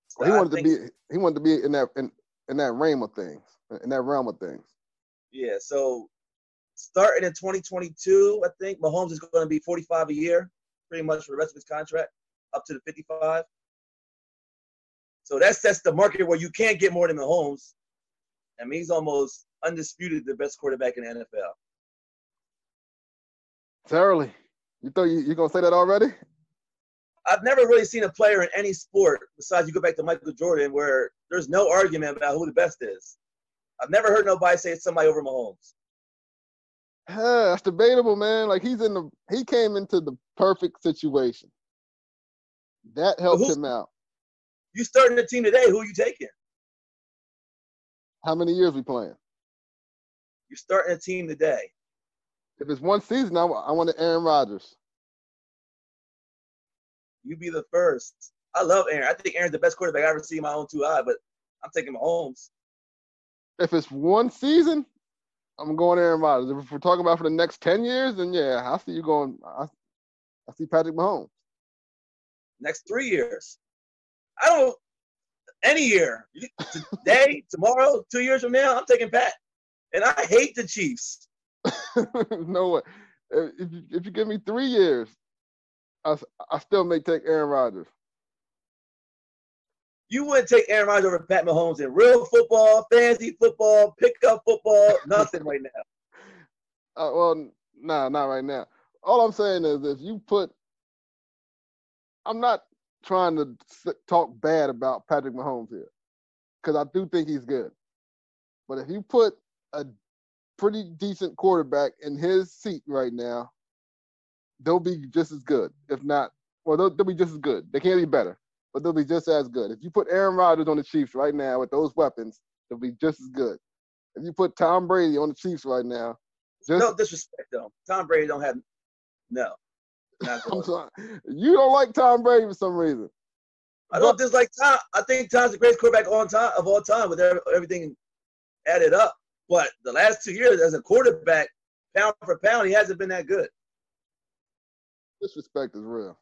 So he wanted to be. He wanted to be in that in, in that realm of things, in that realm of things. Yeah. So starting in 2022, I think Mahomes is going to be 45 a year, pretty much for the rest of his contract, up to the 55. So that sets the market where you can't get more than Mahomes. I mean, he's almost undisputed the best quarterback in the NFL. Thoroughly. You thought you, you gonna say that already? I've never really seen a player in any sport besides you go back to Michael Jordan where there's no argument about who the best is. I've never heard nobody say it's somebody over Mahomes. Yeah, [SIGHS] that's debatable, man. Like he's in the he came into the perfect situation. That helped him out. You starting a team today, who are you taking? How many years we playing? You're starting a team today. If it's one season, I, I want to Aaron Rodgers. You be the first. I love Aaron. I think Aaron's the best quarterback I ever seen in my own two eyes, but I'm taking Mahomes. If it's one season, I'm going Aaron Rodgers. If we're talking about for the next 10 years, then yeah, I see you going. I, I see Patrick Mahomes. Next three years. I don't, any year, today, [LAUGHS] tomorrow, two years from now, I'm taking Pat. And I hate the Chiefs. [LAUGHS] no way. If you, if you give me three years, I, I still may take Aaron Rodgers. You wouldn't take Aaron Rodgers over Pat Mahomes in real football, fantasy football, pickup football, [LAUGHS] nothing right now. Uh, well, Nah, not right now. All I'm saying is if you put, I'm not trying to talk bad about Patrick Mahomes here, because I do think he's good. But if you put a pretty decent quarterback in his seat right now, they'll be just as good, if not, well, they'll, they'll be just as good. They can't be better, but they'll be just as good. If you put Aaron Rodgers on the Chiefs right now with those weapons, they'll be just as good. If you put Tom Brady on the Chiefs right now, just, no disrespect though, Tom Brady don't have no. [LAUGHS] I'm sorry. You don't like Tom Brady for some reason. I don't dislike Tom. I think Tom's the greatest quarterback on time of all time with everything added up. But the last two years as a quarterback, pound for pound, he hasn't been that good. Disrespect is real.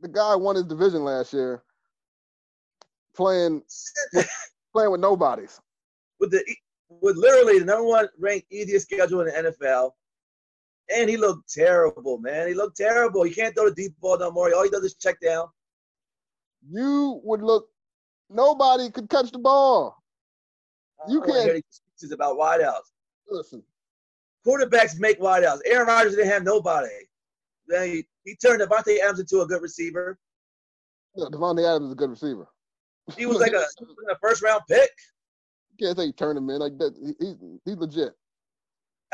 The guy won his division last year, playing [LAUGHS] playing with nobodies. With the with literally the number one ranked easiest schedule in the NFL, and he looked terrible, man. He looked terrible. He can't throw the deep ball no more. All he does is check down. You would look. Nobody could catch the ball. You can't. Hear these about wideouts. Listen, quarterbacks make wideouts. Aaron Rodgers didn't have nobody. He, he turned Davante Adams into a good receiver. Yeah, Davante Adams is a good receiver. He was like a, [LAUGHS] a first round pick. You can't say he turned him in like that. He, he's he's legit.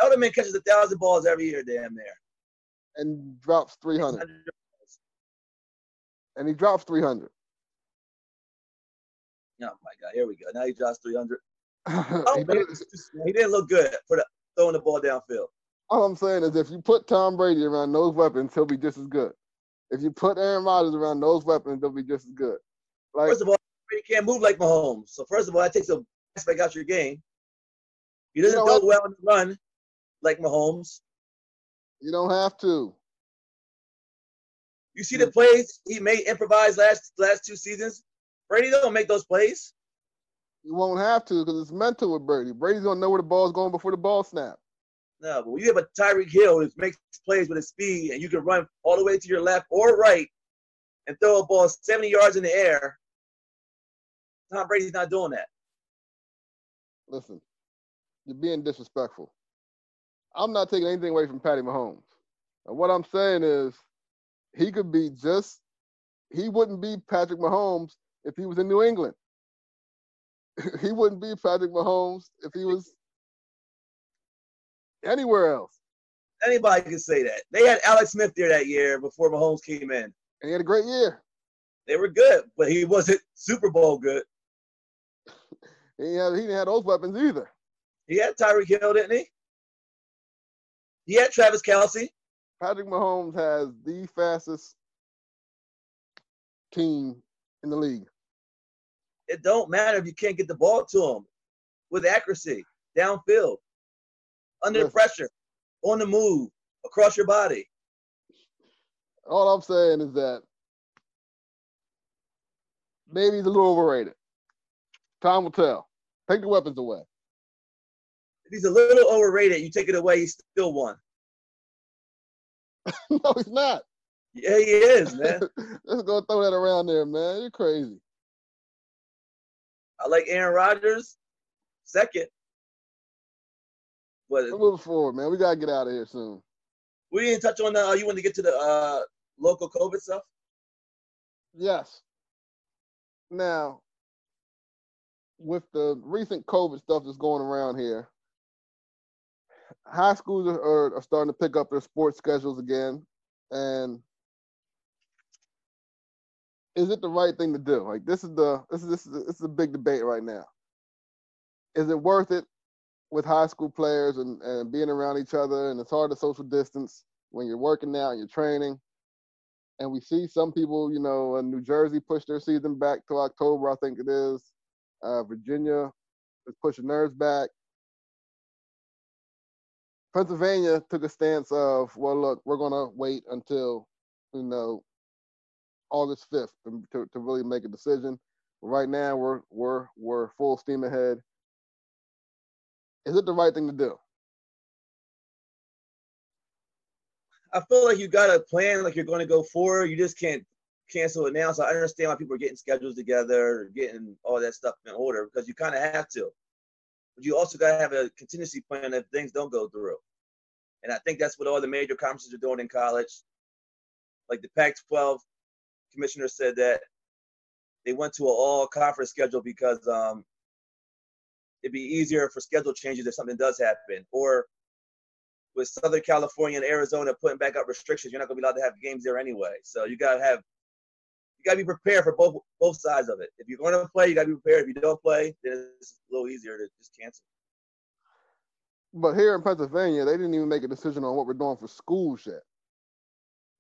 Edelman catches a thousand balls every year, damn near. And drops three hundred. And he drops three hundred. Oh my god, here we go. Now he drops three hundred. [LAUGHS] oh, he, didn't look good for the, throwing the ball downfield. All I'm saying is if you put Tom Brady around those weapons, he'll be just as good. If you put Aaron Rodgers around those weapons, they'll be just as good. Like, first of all, Brady can't move like Mahomes. So first of all, that takes a aspect out your game. He doesn't you know throw well in the run like Mahomes. You don't have to. You see the plays he made improvised last last two seasons. Brady don't make those plays. You won't have to because it's mental with Brady. Brady's gonna know where the ball's going before the ball snaps. No, but when you have a Tyreek Hill who makes plays with his speed and you can run all the way to your left or right and throw a ball 70 yards in the air, Tom Brady's not doing that. Listen, you're being disrespectful. I'm not taking anything away from Patty Mahomes. And what I'm saying is he could be just he wouldn't be Patrick Mahomes if he was in New England. [LAUGHS] he wouldn't be Patrick Mahomes if he was anywhere else. Anybody can say that. They had Alex Smith there that year before Mahomes came in. And he had a great year. They were good, but he wasn't Super Bowl good. [LAUGHS] he had he didn't have those weapons either. He had Tyreek Hill, didn't he? He had Travis Kelce. Patrick Mahomes has the fastest team in the league. It don't matter if you can't get the ball to him with accuracy, downfield, under yes. pressure, on the move, across your body. All I'm saying is that maybe he's a little overrated. Time will tell. Take the weapons away. If he's a little overrated, you take it away, he's still won. [LAUGHS] no, he's not. Yeah, he is, man. [LAUGHS] Let's go throw that around there, man. You're crazy. I like Aaron Rodgers second. But moving forward, man. We gotta get out of here soon. We didn't touch on the. Uh, you want to get to the uh, local COVID stuff? Yes. Now, with the recent COVID stuff that's going around here, high schools are, are starting to pick up their sports schedules again, and is it the right thing to do? Like this is the this is this is, this is a big debate right now. Is it worth it with high school players and, and being around each other and it's hard to social distance when you're working out and you're training? And we see some people, you know, in New Jersey push their season back to October, I think it is. Uh, Virginia is pushing theirs back. Pennsylvania took a stance of, well, look, we're gonna wait until, you know, August 5th to, to, to really make a decision. Right now, we're we're we're full steam ahead. Is it the right thing to do? I feel like you got a plan, like you're going to go forward. You just can't cancel it now. So I understand why people are getting schedules together, getting all that stuff in order because you kind of have to. But you also got to have a contingency plan if things don't go through. And I think that's what all the major conferences are doing in college. Like the Pac-12 commissioner said that they went to an all-conference schedule because um, it'd be easier for schedule changes if something does happen. Or with Southern California and Arizona putting back up restrictions, you're not going to be allowed to have games there anyway. So you got to have you got to be prepared for both both sides of it. If you're going to play, you got to be prepared. If you don't play, then it's a little easier to just cancel. But here in Pennsylvania, they didn't even make a decision on what we're doing for schools yet,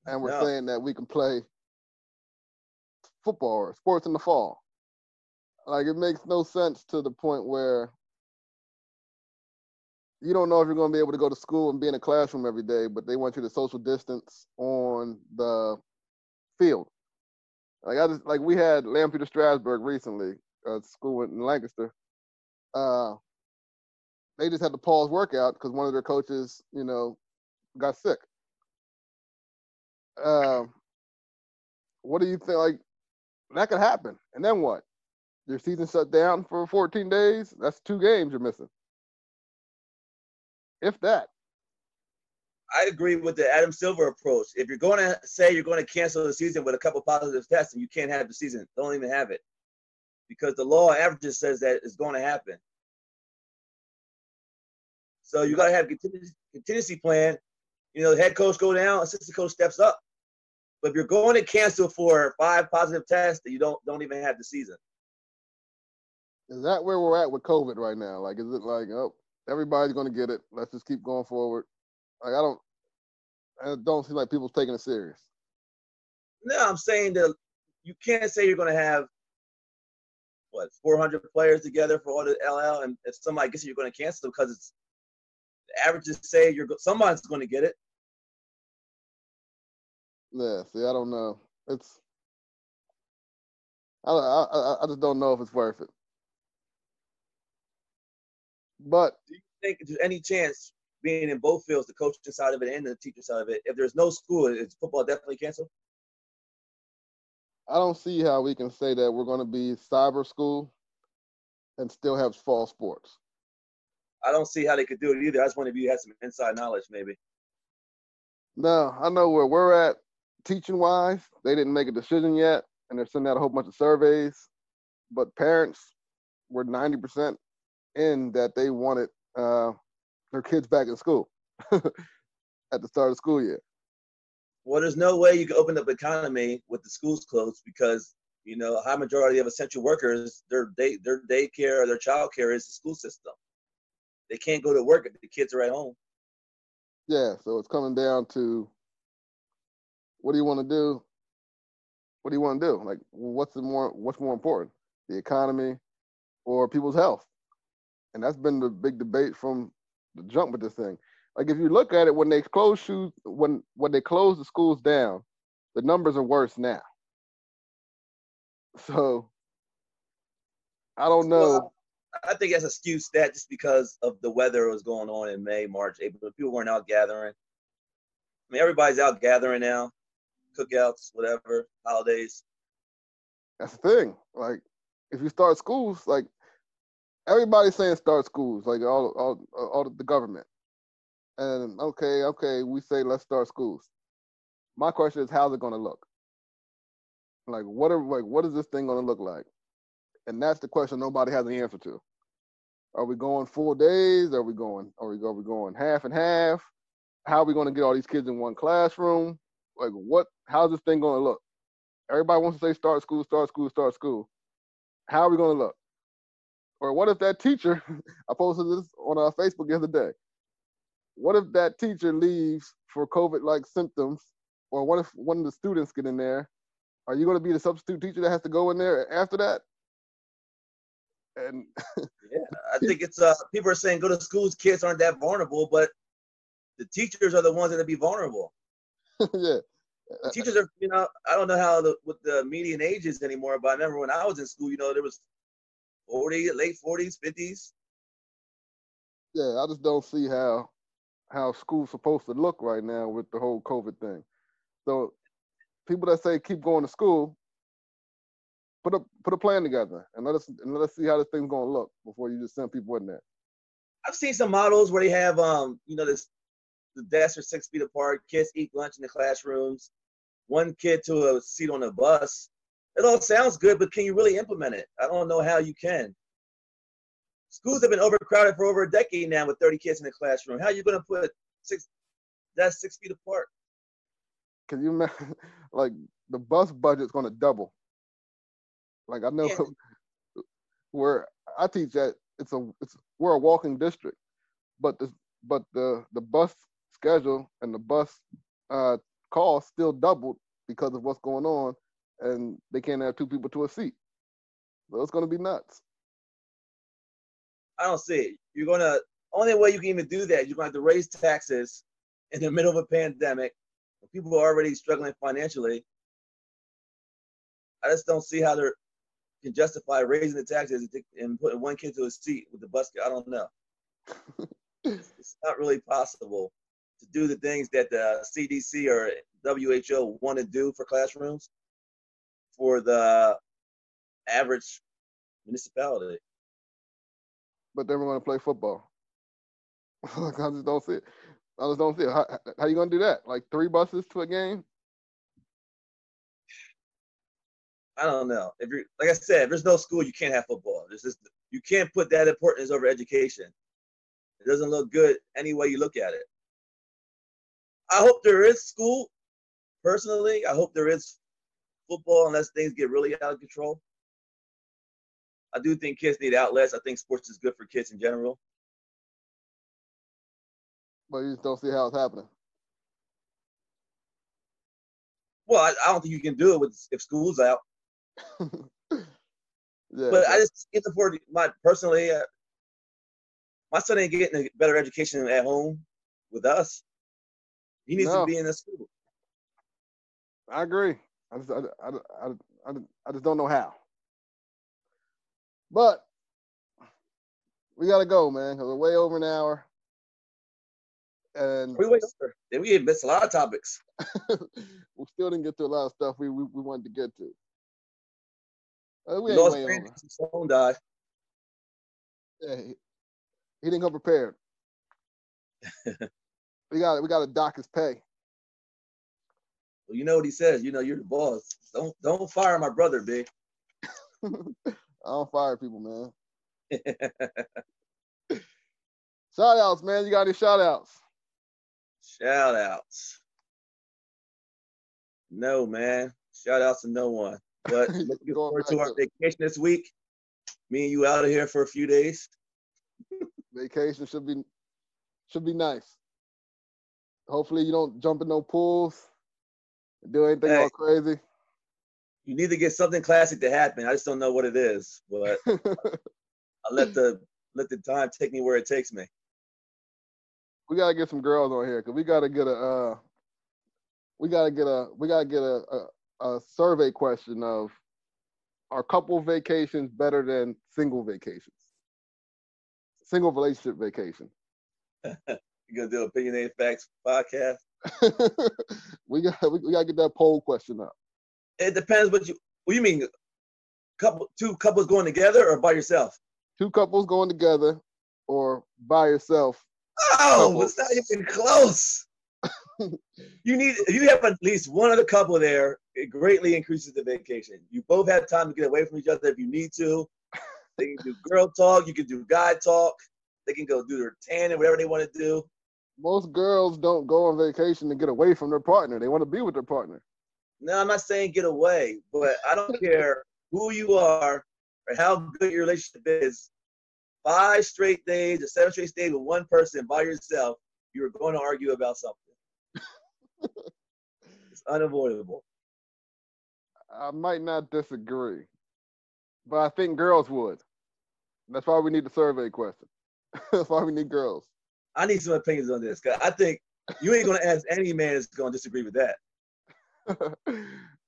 and we're No. saying that we can play football or sports in the fall. Like it makes no sense to the point where you don't know if you're going to be able to go to school and be in a classroom every day, but they want you to social distance on the field. Like I just like we had Lampeter Strasburg recently, uh, school in Lancaster. Uh, they just had to pause workout because one of their coaches, you know, got sick. Um, what do you think? Like that could happen, and then what? Your season shut down for 14 days. That's two games you're missing, if that. I agree with the Adam Silver approach. If you're going to say you're going to cancel the season with a couple positive tests, and you can't have the season, don't even have it, because the law of averages says that it's going to happen. So you got to have a contingency, contingency plan. You know, the head coach go down, assistant coach steps up. But if you're going to cancel for five positive tests, then you don't don't even have the season. Is that where we're at with COVID right now? Like, is it like, oh, everybody's going to get it? Let's just keep going forward. Like, I don't, I don't seem like people's taking it serious. No, I'm saying that you can't say you're going to have what 400 players together for all the LL, and if somebody gets it, you're going to cancel because it's the averages say you're somebody's going to get it. Yeah, see, I don't know. It's, I, I, I- I just don't know if it's worth it. But do you think there's any chance being in both fields, the coaching side of it and the teacher side of it, if there's no school, is football definitely canceled? I don't see how we can say that we're going to be cyber school and still have fall sports. I don't see how they could do it either. I just want to you had some inside knowledge, maybe. No, I know where we're at teaching wise. They didn't make a decision yet, and they're sending out a whole bunch of surveys. But parents were 90% in that they wanted uh, their kids back in school [LAUGHS] at the start of school year. Well, there's no way you can open up the economy with the schools closed because you know a high majority of essential workers, their day their daycare or their child care is the school system. They can't go to work if the kids are at home. Yeah, so it's coming down to what do you want to do? What do you want to do? Like, what's the more what's more important, the economy or people's health? And that's been the big debate from the jump with this thing. Like, if you look at it, when they close shoes, when when they close the schools down, the numbers are worse now. So I don't know. Well, I think that's a skewed stat just because of the weather was going on in May, March, April. People weren't out gathering. I mean, everybody's out gathering now, cookouts, whatever, holidays. That's the thing. Like, if you start schools, like everybody's saying start schools, like all all all the government. And okay, okay, we say let's start schools. My question is, how's it going to look? Like, what are like what is this thing going to look like? And that's the question nobody has an answer to. Are we going full days? Are we going? Are we, are we going half and half? How are we going to get all these kids in one classroom? Like, what? How's this thing going to look? Everybody wants to say start school, start school, start school. How are we going to look? Or what if that teacher? [LAUGHS] I posted this on our Facebook the other day. What if that teacher leaves for COVID-like symptoms? Or what if one of the students get in there? Are you going to be the substitute teacher that has to go in there after that? And [LAUGHS] yeah, I think it's uh people are saying go to schools, kids aren't that vulnerable, but the teachers are the ones that are be vulnerable. [LAUGHS] yeah, The teachers are, you know, I don't know how the what the median age is anymore, but I remember when I was in school, you know, there was 40, late 40s, 50s. yeah, I just don't see how how school's supposed to look right now with the whole COVID thing. So people that say keep going to school, put a put a plan together and let us and let us see how this thing's gonna look before you just send people in there. I've seen some models where they have um, you know, this the desks are six feet apart. Kids eat lunch in the classrooms. One kid to a seat on a bus. It all sounds good, but can you really implement it? I don't know how you can. Schools have been overcrowded for over a decade now with 30 kids in the classroom. How are you going to put six that's six feet apart? Cause you imagine, [LAUGHS] like the bus budget's gonna double. Like I know Yeah. [LAUGHS] where I teach at, it's a it's we're a walking district, but the but the the bus schedule and the bus uh cost still doubled because of what's going on, and they can't have two people to a seat. So it's gonna be nuts. I don't see it. You're gonna only way you can even do that. You're gonna have to raise taxes in the middle of a pandemic. when People are already struggling financially. I just don't see how they can justify raising the taxes and, and putting one kid to a seat with the bus. I don't know. [LAUGHS] it's not really possible to do the things that the CDC or WHO want to do for classrooms for the average municipality. But then we're gonna play football. [LAUGHS] like I just don't see it. I just don't see it. How, how you gonna do that? Like three buses to a game? I don't know. If you're like I said, if there's no school, you can't have football. There's just you can't put that importance over education. It doesn't look good any way you look at it. I hope there is school. Personally, I hope there is football unless things get really out of control. I do think kids need outlets. I think sports is good for kids in general. But you just don't see how it's happening. Well, I, I don't think you can do it with if school's out. [LAUGHS] yeah. But I just get for my personally, uh, my son ain't getting a better education at home with us. He needs No. to be in the school. I agree. I just, I, I, I, I, just don't know how. But we gotta go, man, because we're way over an hour. And We over. Then we missed a lot of topics. [LAUGHS] we still didn't get to a lot of stuff we we, we wanted to get to. Uh, we We ain't lost way phone died. Yeah, he, he didn't come prepared. [LAUGHS] we got we got to dock his pay. Well, you know what he says. You know you're the boss. Don't don't fire my brother, big. [LAUGHS] I don't fire people, man. Shout outs, man. You got any shout outs? Shout outs. No man. Shout outs to no one. But [LAUGHS] looking forward to our vacation this week. Me and you out of here for a few days. [LAUGHS] Vacation should be should be nice. Hopefully you don't jump in no pools, do anything Hey. all crazy. You need to get something classic to happen. I just don't know what it is, but I let the let the time take me where it takes me. [LAUGHS] we gotta get some girls on here because we gotta get a uh, we gotta get a we gotta get a, a a survey question of are couple vacations better than single vacations? Single relationship vacation. [LAUGHS] You gonna do opinionated facts podcast? [LAUGHS] we got we, we gotta get that poll question up. It depends what you what you mean. Couple two couples going together or by yourself? Two couples going together or by yourself. Oh, it's not even close. [LAUGHS] you need if you have at least one other couple there, it greatly increases the vacation. You both have time to get away from each other if you need to. They can do girl talk, you can do guy talk, they can go do their tanning, whatever they want to do. Most girls don't go on vacation to get away from their partner. They want to be with their partner. No, I'm not saying get away, but I don't [LAUGHS] care who you are or how good your relationship is. Five straight days or seven straight days with one person by yourself, you're going to argue about something. [LAUGHS] it's unavoidable. I might not disagree, but I think girls would. That's why we need the survey question. [LAUGHS] That's why we need girls. I need some opinions on this because I think you ain't going to ask any man that's going to disagree with that. [LAUGHS]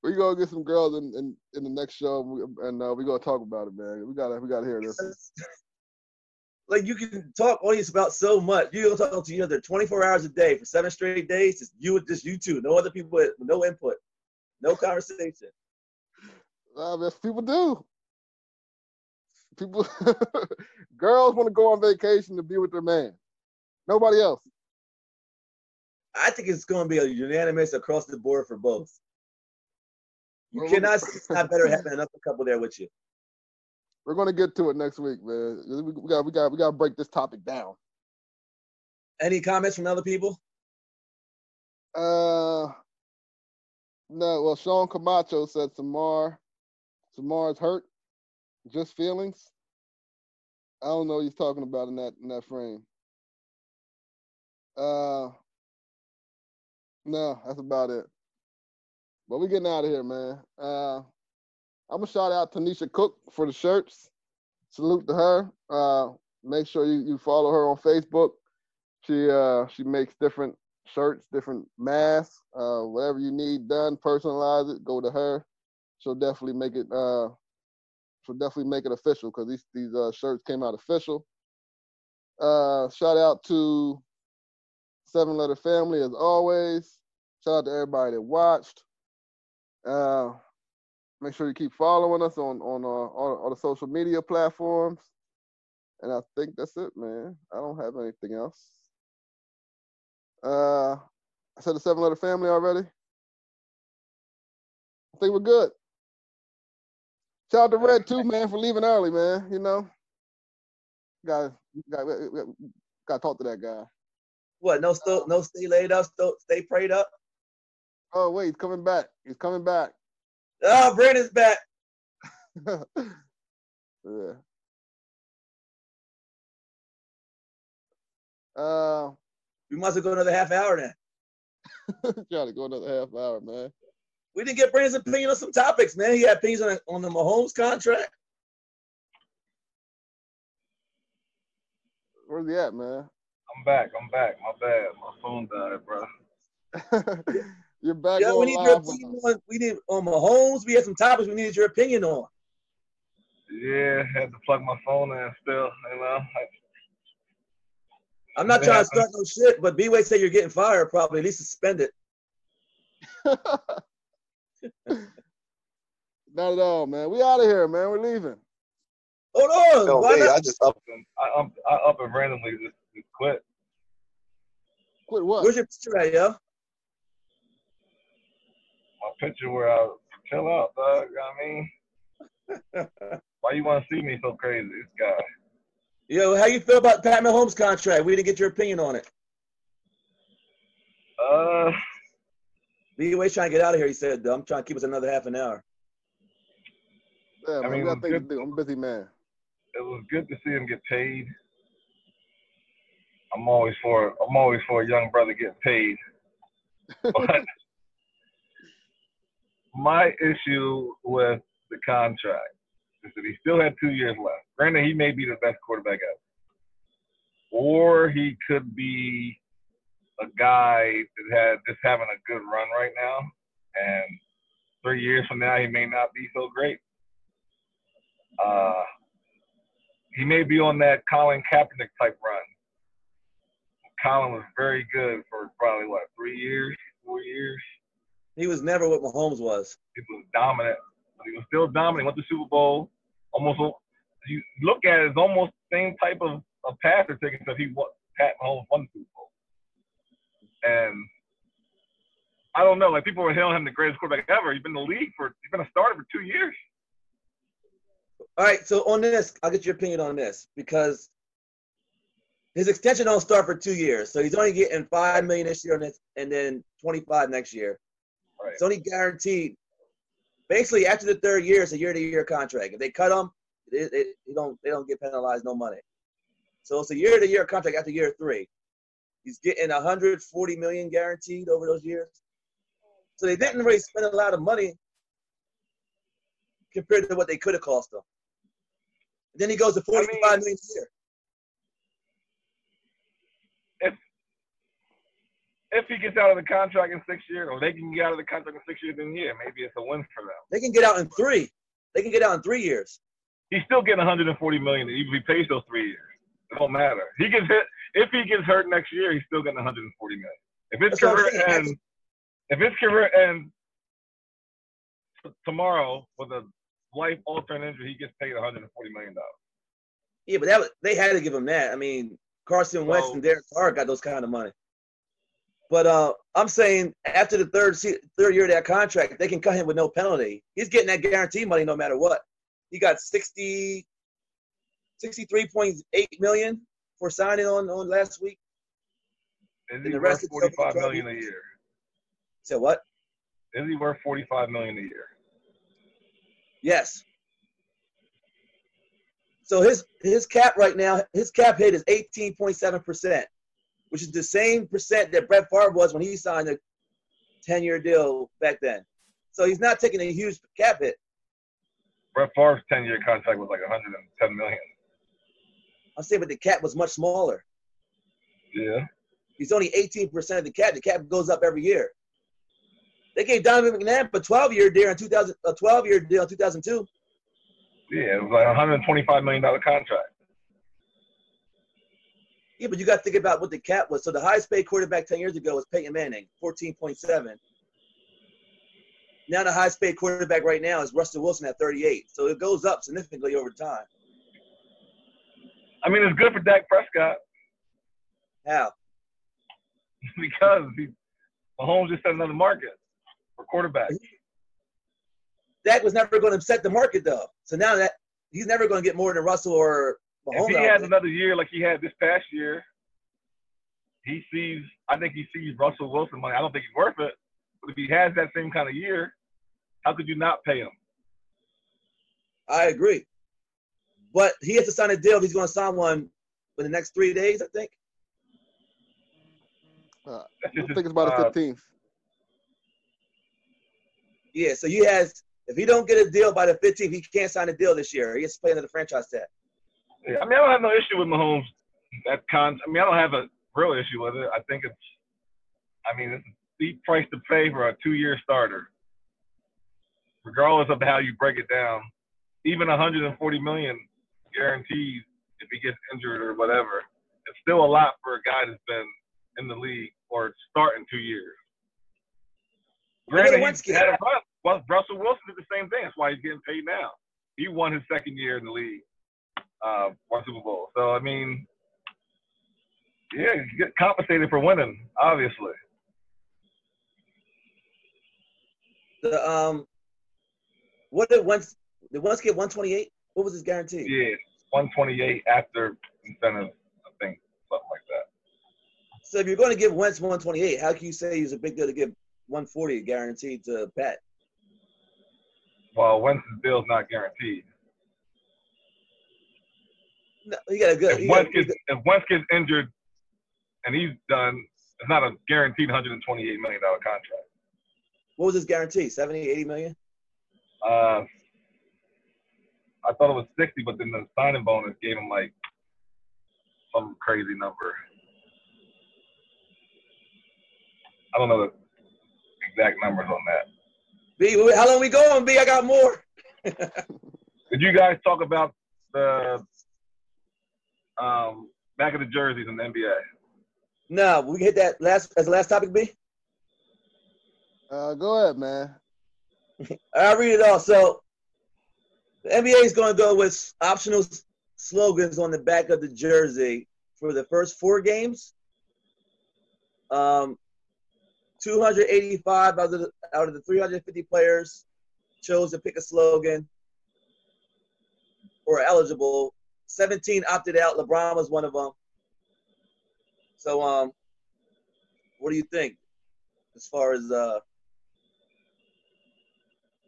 we gonna get some girls in, in, in the next show, and we- uh, we gonna talk about it, man. We gotta we gotta hear this. like you can talk audience about so much. You can talk to each other 24 hours a day for seven straight days. Just you, with just you two, no other people, with no input, no conversation. Uh, that's people do. People, [LAUGHS] girls want to go on vacation to be with their man. Nobody else. I think it's going to be a unanimous across the board for both. You Well, cannot it's not better having another couple there with you. We're gonna get to it next week, man. We we got we got we got to break this topic down. Any comments from other people? Uh, no. Well, Sean Camacho said Samar, Samar's hurt, just feelings. I don't know what he's talking about in that in that frame. Uh, no, that's about it. But we getting out of here, man. Uh, I'm gonna shout out Tanisha Cook for the shirts. Salute to her. Uh, make sure you, you follow her on Facebook. She uh she makes different shirts, different masks, uh, whatever you need done, personalize it, go to her. She'll definitely make it uh she'll definitely make it official because these these uh, shirts came out official. Uh shout out to Seven Letter Family as always. Shout out to everybody that watched. Uh make sure you keep following us on on uh, all, all the social media platforms. And I think that's it, man. I don't have anything else. Uh, I said the seven letter family already. I think we're good. Shout out to Red too, man, for leaving early, man. You know, got got got to talk to that guy. What? No, still, no, stay laid up, still, stay prayed up. Oh wait, he's coming back. He's coming back. Oh, Brandon's back. [LAUGHS] yeah. Uh, We must have go another half hour then. [LAUGHS] trying to go another half hour, man. We didn't get Brandon's opinion on some topics, man. He had opinions on, on the Mahomes contract. Where's he at, man? I'm back. I'm back. My bad. My phone died, bro. [LAUGHS] You're back Yeah, um, we need your opinion on. We need on Mahomes. We had some topics we needed your opinion on. Yeah, I had to plug my phone in still. You know, I'm not It trying to start no shit, but B-Way said you're getting fired. Probably at least suspended. [LAUGHS] Not at all, man. We out of here, man. We're leaving. Hold on. No, why me, not? I just up. and I, up, I up and randomly just, just quit. Quit what? Where's your picture at, yo? My picture where I chill out, dog. You know what I mean, [LAUGHS] why you want to see me so crazy, this guy? Yo, how you feel about Pat Mahomes' contract? We didn't get your opinion on it. Uh, B-Way trying to get out of here. He said, "I'm trying to keep us another half an hour." Yeah, man. mean, we got it things to do. I'm a busy man. it was good to see him get paid. I'm always for I'm always for a young brother getting paid. [LAUGHS] But my issue with the contract is that he still had two years left. Granted, he may be the best quarterback ever, or he could be a guy that had just having a good run right now, and three years from now he may not be so great. Uh, he may be on that Colin Kaepernick type run. Colin was very good for probably what three years, four years. He was never what Mahomes was. He was dominant. But he was still dominant. Went to the Super Bowl. Almost. You look at it, it's almost the same type of, of passer taking stuff. He won. Pat Mahomes won the Super Bowl. And I don't know. Like people were hailing him the greatest quarterback ever. He's been in the league for. He's been a starter for two years. All right, so on this, I'll get your opinion on this because his extension don't start for two years, so he's only getting five million this year and, and then twenty-five next year. Right. It's only guaranteed. Basically, after the third year, it's a year-to-year contract. If they cut him, it, it, they don't they don't get penalized no money. So it's a year-to-year contract after year three. He's getting 140 million guaranteed over those years. So they didn't really spend a lot of money compared to what they could have cost him. Then he goes to I mean- forty-five million a year. If he gets out of the contract in six years, or they can get out of the contract in six years, then yeah, maybe it's a win for them. They can get out in three. They can get out in three years. He's still getting 140 million even if he pays those three years. It don't matter. He gets hit. If he gets hurt next year, he's still getting 140 million. If his That's career ends, if his career ends tomorrow with a life-altering injury, he gets paid 140 million dollars. Yeah, but that was, they had to give him that. I mean, Carson Wentz and Derek Carr got those kind of money. But uh, I'm saying after the third se- third year of that contract, they can cut him with no penalty. He's getting that guarantee money no matter what. He got 60, 63.8 million for signing on, on last week. Is And he the worth rest is forty five double million a year? Said what? Is he worth forty five million a year? Yes. So his his cap right now, his cap hit is 18.7 percent, which is the same percent that Brett Favre was when he signed a 10 year deal back then. So he's not taking a huge cap hit. Brett Favre's ten year contract was like one hundred and ten million. I'm saying, but the cap was much smaller. Yeah. He's only 18 percent of the cap. The cap goes up every year. They gave Donovan McNabb a 12 year deal in 2000, a 12 year deal in 2002. Yeah, it was like a hundred and twenty five million dollar contract. Yeah, but you got to think about what the cap was. So the highest paid quarterback 10 years ago was Peyton Manning, 14.7. Now the highest paid quarterback right now is Russell Wilson at 38. So it goes up significantly over time. I mean, it's good for Dak Prescott How? [LAUGHS] because he, Mahomes just set another market for quarterbacks. Dak was never going to set the market though. So now that he's never going to get more than Russell or If Mahomes. he I has don't another year like he had this past year, he sees. I think he sees Russell Wilson money. I don't think he's worth it, but if he has that same kind of year, how could you not pay him? I agree. But he has to sign a deal he's going to sign one in the next three days, I think. Uh, I think it's about uh, the 15th. Yeah, so he has. If he don't get a deal by the 15th, he can't sign a deal this year. He has to play under the franchise tag. Yeah, I mean, I don't have no issue with Mahomes. That con. I mean, I don't have a real issue with it. I think it's. I mean, it's a steep price to pay for a two-year starter, regardless of how you break it down. Even 140 million guaranteed if he gets injured or whatever. It's still a lot for a guy that's been in the league or starting two years. Granted, he had a run. Well, Russell Wilson did the same thing. That's why he's getting paid now. He won his second year in the league, uh, won Super Bowl. So I mean, yeah, you get compensated for winning, obviously. The um, what did once Did Wentz get 128? What was his guarantee? Yeah, 128 after incentive, I think, something like that. So if you're going to give Wentz 128, how can you say he's a big deal to give 140 guaranteed to Pat? Well, Wentz's bill's not guaranteed. No, he got a good. If Wentz gets if Wentz gets injured and he's done, it's not a guaranteed 128 million dollar contract. what was his guarantee? 70, 80 million? Uh, I thought it was 60, but then the signing bonus gave him like some crazy number. I don't know the exact numbers on that. B, how long we going? B, I got more. [LAUGHS] Did you guys talk about the um, back of the jerseys in the NBA? No, we hit that last as the last topic. B. Uh, go ahead, man. [LAUGHS] I'll read it all. So the NBA is going to go with optional s- slogans on the back of the jersey for the first four games. Um, 285 out of the, out of the 350 players chose to pick a slogan or eligible. 17 opted out. LeBron was one of them. So, um, what do you think as far as uh,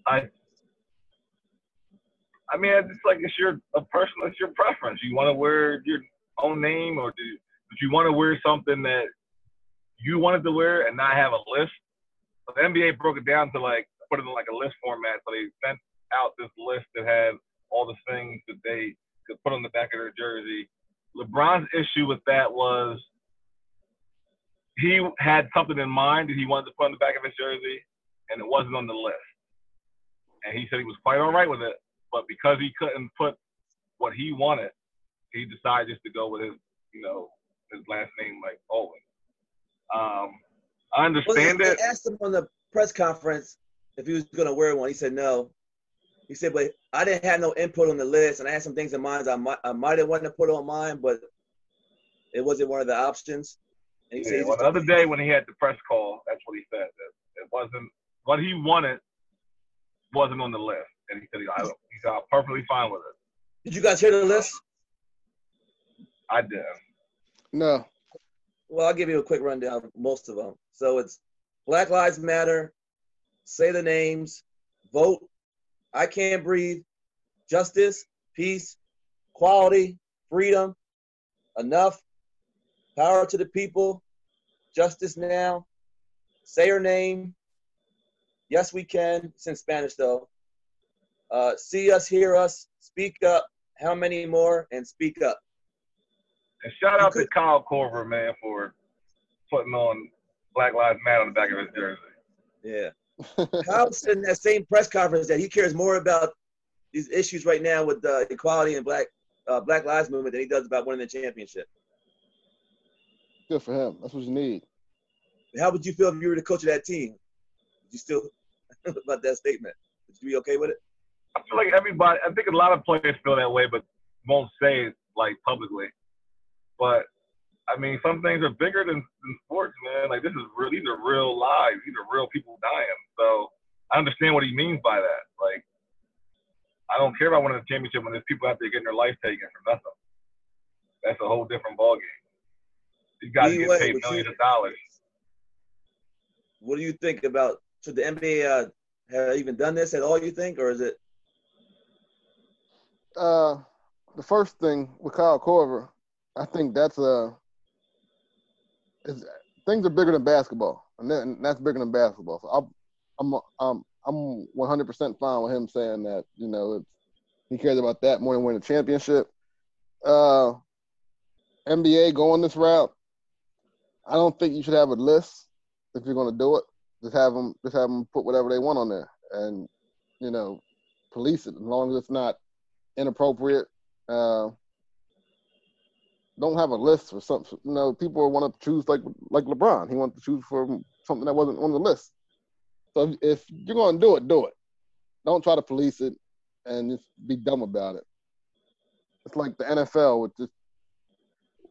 I I mean, it's like it's your a personal, it's your preference. You want to wear your own name, or do if you want to wear something that you wanted to wear and not have a list? But the NBA broke it down to like put it in like a list format, so they sent out this list that had all the things that they could put on the back of their jersey. LeBron's issue with that was he had something in mind that he wanted to put on the back of his jersey, and it wasn't on the list and he said he was quite all right with it. But because he couldn't put what he wanted, he decided just to go with his, you know, his last name like Owen. Um, I Well, understand they, it. they asked him on the press conference if he was going to wear one. He said no. He said, but I didn't have no input on the list, and I had some things in mind I might I might have wanted to put on mine, but it wasn't one of the options. And he said Yeah, he well, the other day when he had the press call, that's what he said. That it wasn't what he wanted wasn't on the list, and he said he, I, he's uh, perfectly fine with it. Did you guys hear the list? I did. No. Well, I'll give you a quick rundown of most of them. So it's Black Lives Matter, say the names, vote, I can't breathe, justice, peace, quality, freedom, enough, power to the people, justice now, say her name, yes we can, it's in Spanish though. Uh, see us, hear us, speak up, how many more, and speak up. And shout out to Kyle Korver, man, for putting on Black Lives Matter on the back of his jersey. Yeah. [LAUGHS] Kyle said in that same press conference that he cares more about these issues right now with uh, equality and black uh, Black Lives Movement than he does about winning the championship. Good for him. That's what you need. How would you feel if you were the coach of that team? Would you still [LAUGHS] about that statement? Would you be okay with it? I feel like everybody. I think a lot of players feel that way, but won't say it like publicly. But I mean, some things are bigger than, than sports, man. Like this is real. These are real lives. These are real people dying. So I understand what he means by that. Like I don't care about winning a championship when there's people out there getting their life taken for nothing. That's a whole different ballgame. These guys Anyway, get paid would you- millions of dollars. What do you think about should the NBA uh, have even done this at all? You think, or is it? uh, the first thing with Kyle Korver, I think that's uh, things are bigger than basketball, and that's bigger than basketball. So I'm, I'm, I'm, I'm 100% fine with him saying that. You know, it's, he cares about that more than winning a championship. Uh, NBA going this route, I don't think you should have a list if you're going to do it. Just have them, just have them put whatever they want on there, and you know, police it as long as it's not inappropriate. Uh, don't have a list for something. You know, people want to choose like like LeBron. He wanted to choose for something that wasn't on the list. So if, if you're going to do it, do it. Don't try to police it and just be dumb about it. It's like the NFL with just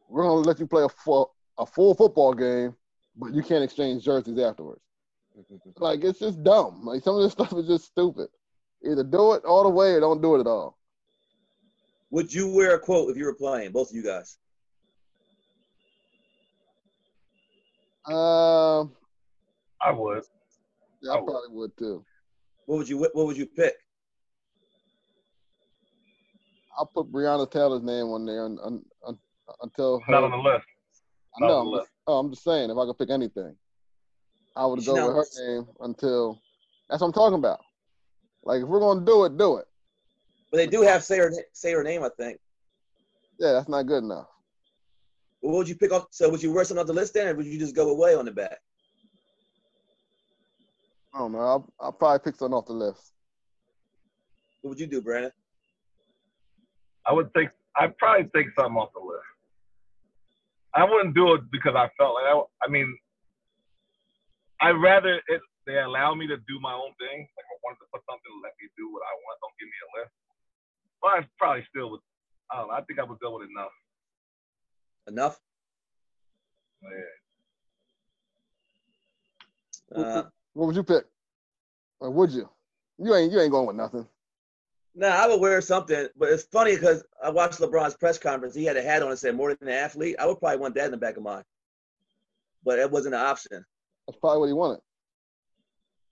we're going to let you play a full a full football game, but you can't exchange jerseys afterwards. Like it's just dumb. Like some of this [LAUGHS] stuff is just stupid. Either do it all the way or don't do it at all. Would you wear a quote if you were playing? Both of you guys. Um, I would. yeah, I I would. probably would too. What would you What would you pick? I'll put Breonna Taylor's name on there un, un, un, until her. Not on the list. I know. not on I'm the just, oh, I'm just saying, if I could pick anything, I would go with her name until. That's what I'm talking about. Like if we're gonna do it, do it. But they do have say her say her name. I think. Yeah, that's not good enough. What would you pick off? So would you wear something off the list then, or would you just go away on the back? I don't know. I'll, I'll probably pick something off the list. What would you do, Brandon? I would take. I'd probably take something off the list. I wouldn't do it because I felt like I. I mean, I'd rather it. They allow me to do my own thing. Like I wanted to put something, let me do what I want. Don't give me a list. But I probably still would. I don't know. I think I would go with enough. Enough. Yeah. Uh, What would you pick? Or would you? You ain't you ain't going with nothing. nah, I would wear something, but it's funny because I watched LeBron's press conference. He had a hat on and said "more than an athlete." I would probably want that in the back of mine, but it wasn't an option. That's probably what he wanted.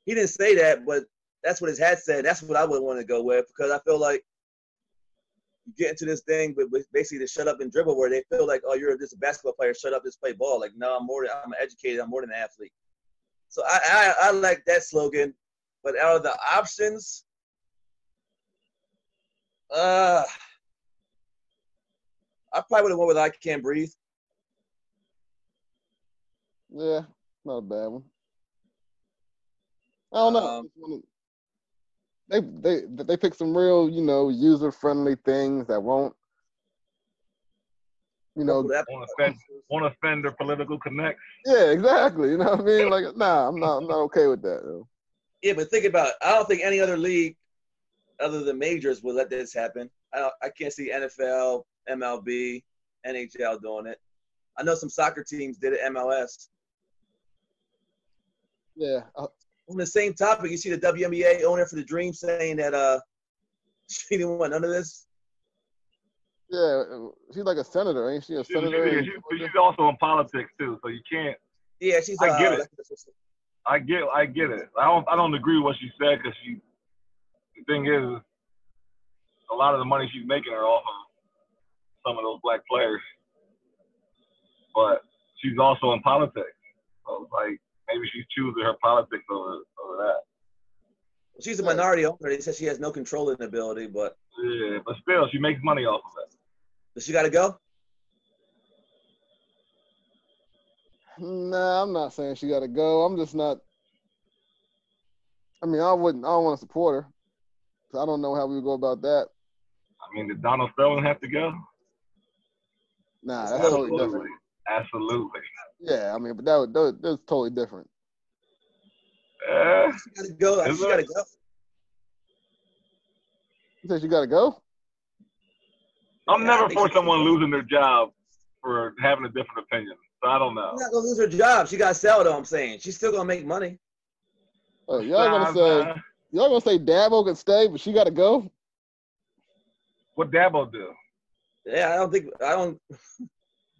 He didn't say that, but that's what his hat said. That's what I would want to go with because I feel like you get into this thing, but with basically the shut up and dribble, where they feel like, oh, you're just a basketball player, shut up, just play ball. Like, no, I'm more. Than, I'm educated. I'm more than an athlete. So I, I I like that slogan, but out of the options, uh, I probably would have went with I can't breathe. Yeah, not a bad one. I don't know. Um, They they they pick some real, you know, user friendly things that won't, you know. That- Want to offend, want to offend their political connects. Yeah, exactly. You know what I mean? Like, nah, I'm not I'm not okay with that. Though. Yeah, but think about it. I don't think any other league other than majors would let this happen. I don't, I can't see NFL, MLB, NHL doing it. I know some soccer teams did it, MLS. Yeah, uh, On the same topic, you see the WNBA owner for the Dream saying that uh [LAUGHS] she didn't want none of this. yeah. She's like a senator, ain't she? A She- senator. she- and- she- she's also in politics too, so you can't. Yeah, she's. I uh, get it. I get, I get it. I don't, I don't agree with what she said because she. The thing is, a lot of the money she's making are off of some of those black players, but she's also in politics. So it's like maybe she's choosing her politics over over that. She's a minority owner. They said she has no controlling ability, but Yeah, but still, she makes money off of it. does she got to go? Nah, I'm not saying she got to go. I'm just not. I mean, I wouldn't. I don't want to support her. 'Cause I don't know how we would go about that. I mean, did Donald Sterling have to go? Nah, that's totally different. Absolutely, absolutely. Yeah, I mean, but that was, that, that's totally different. Uh, She got to go. Is She got to go. You said you got to go. I'm Yeah, never for someone losing their job for having a different opinion. So I don't know. She's not gonna lose her job. She got to sell though. I'm saying she's still gonna make money. Oh, y'all Nah, gonna say nah. y'all gonna say Dabo can stay, but she got to go. What Dabo do? Yeah, I don't think I don't.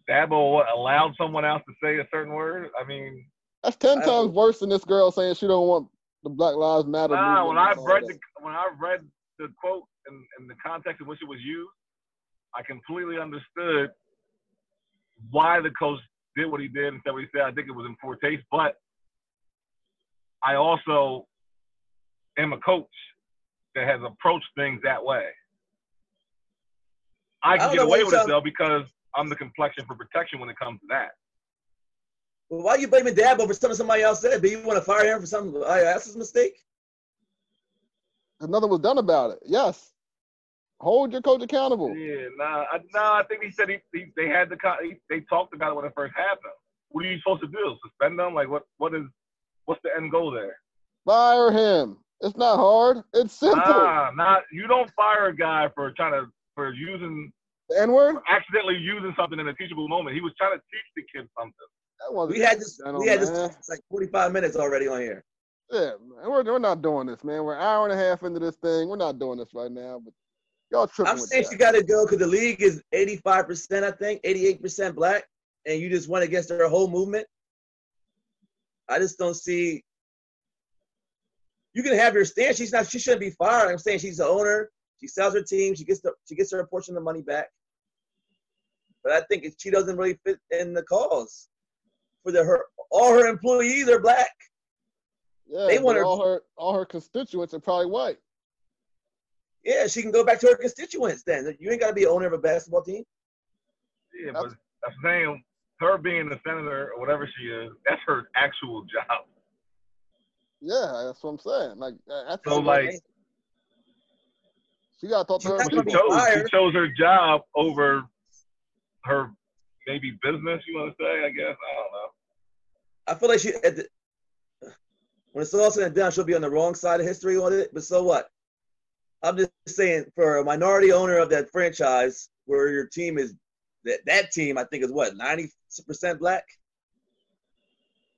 Dabo what, allowed someone else to say a certain word? I mean, That's ten I times worse than this girl saying she don't want the Black Lives Matter. nah. movement When I read the when I read the quote in, in the context in which it was used, I completely understood why the coach did what he did and said what he said. I think it was in poor taste, but I also am a coach that has approached things that way. I I can don't get away with it though because I'm the complexion for protection when it comes to that. Well, why are you blaming Dabo for something somebody else said? Do you want to fire him for something? I that's his mistake. 'Cause nothing was done about it. Yes, hold your coach accountable. Yeah, nah, I, nah. I think he said he, he they had the he, they talked about it when it first happened. What are you supposed to do? Suspend them? Like what? What is? What's the end goal there? Fire him. It's not hard. It's simple. Nah, not you don't fire a guy for trying to for using the N word. accidentally using something in a teachable moment. He was trying to teach the kid something. That wasn't We had this. accidental, We had this man. it's like 45 minutes already on here. Yeah, man. We're, we're not doing this, man. We're an hour and a half into this thing. We're not doing this right now. But y'all tripping I'm with saying that. she got to go because the league is 85%, I think, 88% black, and you just went against her whole movement. I just don't see. You can have your stance. She's not. She shouldn't be fired. I'm saying she's the owner. She sells her team. She gets the. She gets her portion of the money back. But I think she doesn't really fit in the cause. For the her all her employees are black. yeah, they want her- all her all her constituents are probably white. Yeah, she can go back to her constituents. Then you ain't got to be owner of a basketball team. Yeah, but I'm saying her being a senator or whatever she is, that's her actual job. Yeah, that's what I'm saying. Like that's So like she got to talk to her. she gonna be people. chose she chose her job over her maybe business. You want to say? I guess I don't know. I feel like she at the, when it's all said and done, she'll be on the wrong side of history on it. But so what? I'm just saying, for a minority owner of that franchise, where your team is that that team, I think is what 90 percent black.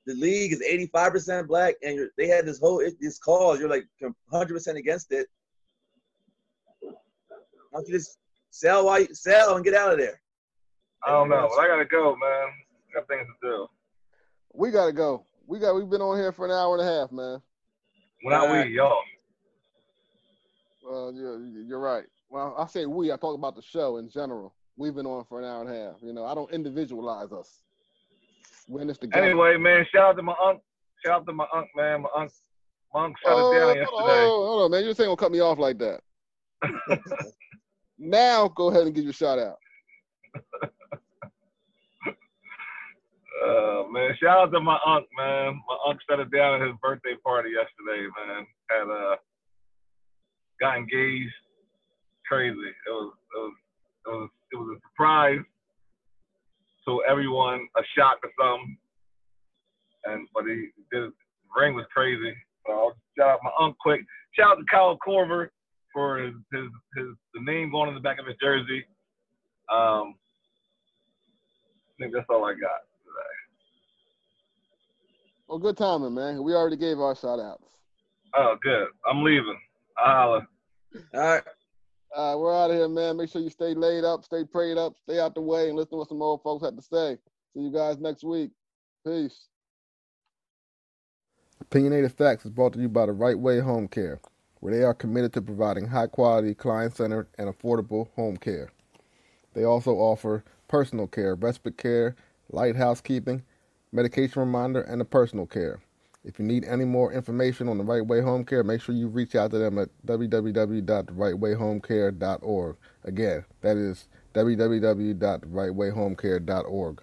The league is 85 percent black, and they had this whole this cause. You're like 100 percent against it. Why don't you just sell you sell and get out of there? I don't know. But I gotta go, man. I got things to do. We gotta go. We got. We've been on here for an hour and a half, man. When not Alright. we, y'all. Uh, you're, you're right. Well, I say we. I talk about the show in general. We've been on for an hour and a half. You know, I don't individualize us. We're in this. Anyway, man, shout out to my uncle. Shout out to my uncle, man. My uncle, my unc shut oh, it down hold yesterday. on, hold on, man. You just ain't gonna cut me off like that. [LAUGHS] now, go ahead and give your shout out. [LAUGHS] Uh, man, shout out to my unc, man. My unc shut it down at his birthday party yesterday, man. Had uh, got engaged. Crazy. It was, it was, it was, it was a surprise to everyone, a shock to some. And but he. The ring was crazy. So shout out my unc quick. Shout out to Kyle Korver for his, his, his the name going on the back of his jersey. Um, think that's all I got. Well, good timing, man. We already gave our shout outs. Oh, good. I'm leaving. I'll holla. All right. Uh, we're out of here, man. Make sure you stay laid up, stay prayed up, stay out the way, and listen to what some old folks have to say. See you guys next week. Peace. Opinionated Facts is brought to you by the Right Way Home Care, where they are committed to providing high quality, client centered, and affordable home care. They also offer personal care, respite care, light housekeeping, medication reminder, and a personal care. If you need any more information on the Right Way Home Care, make sure you reach out to them at www.rightwayhomecare.org. Again, that is www.therightwayhomecare.org.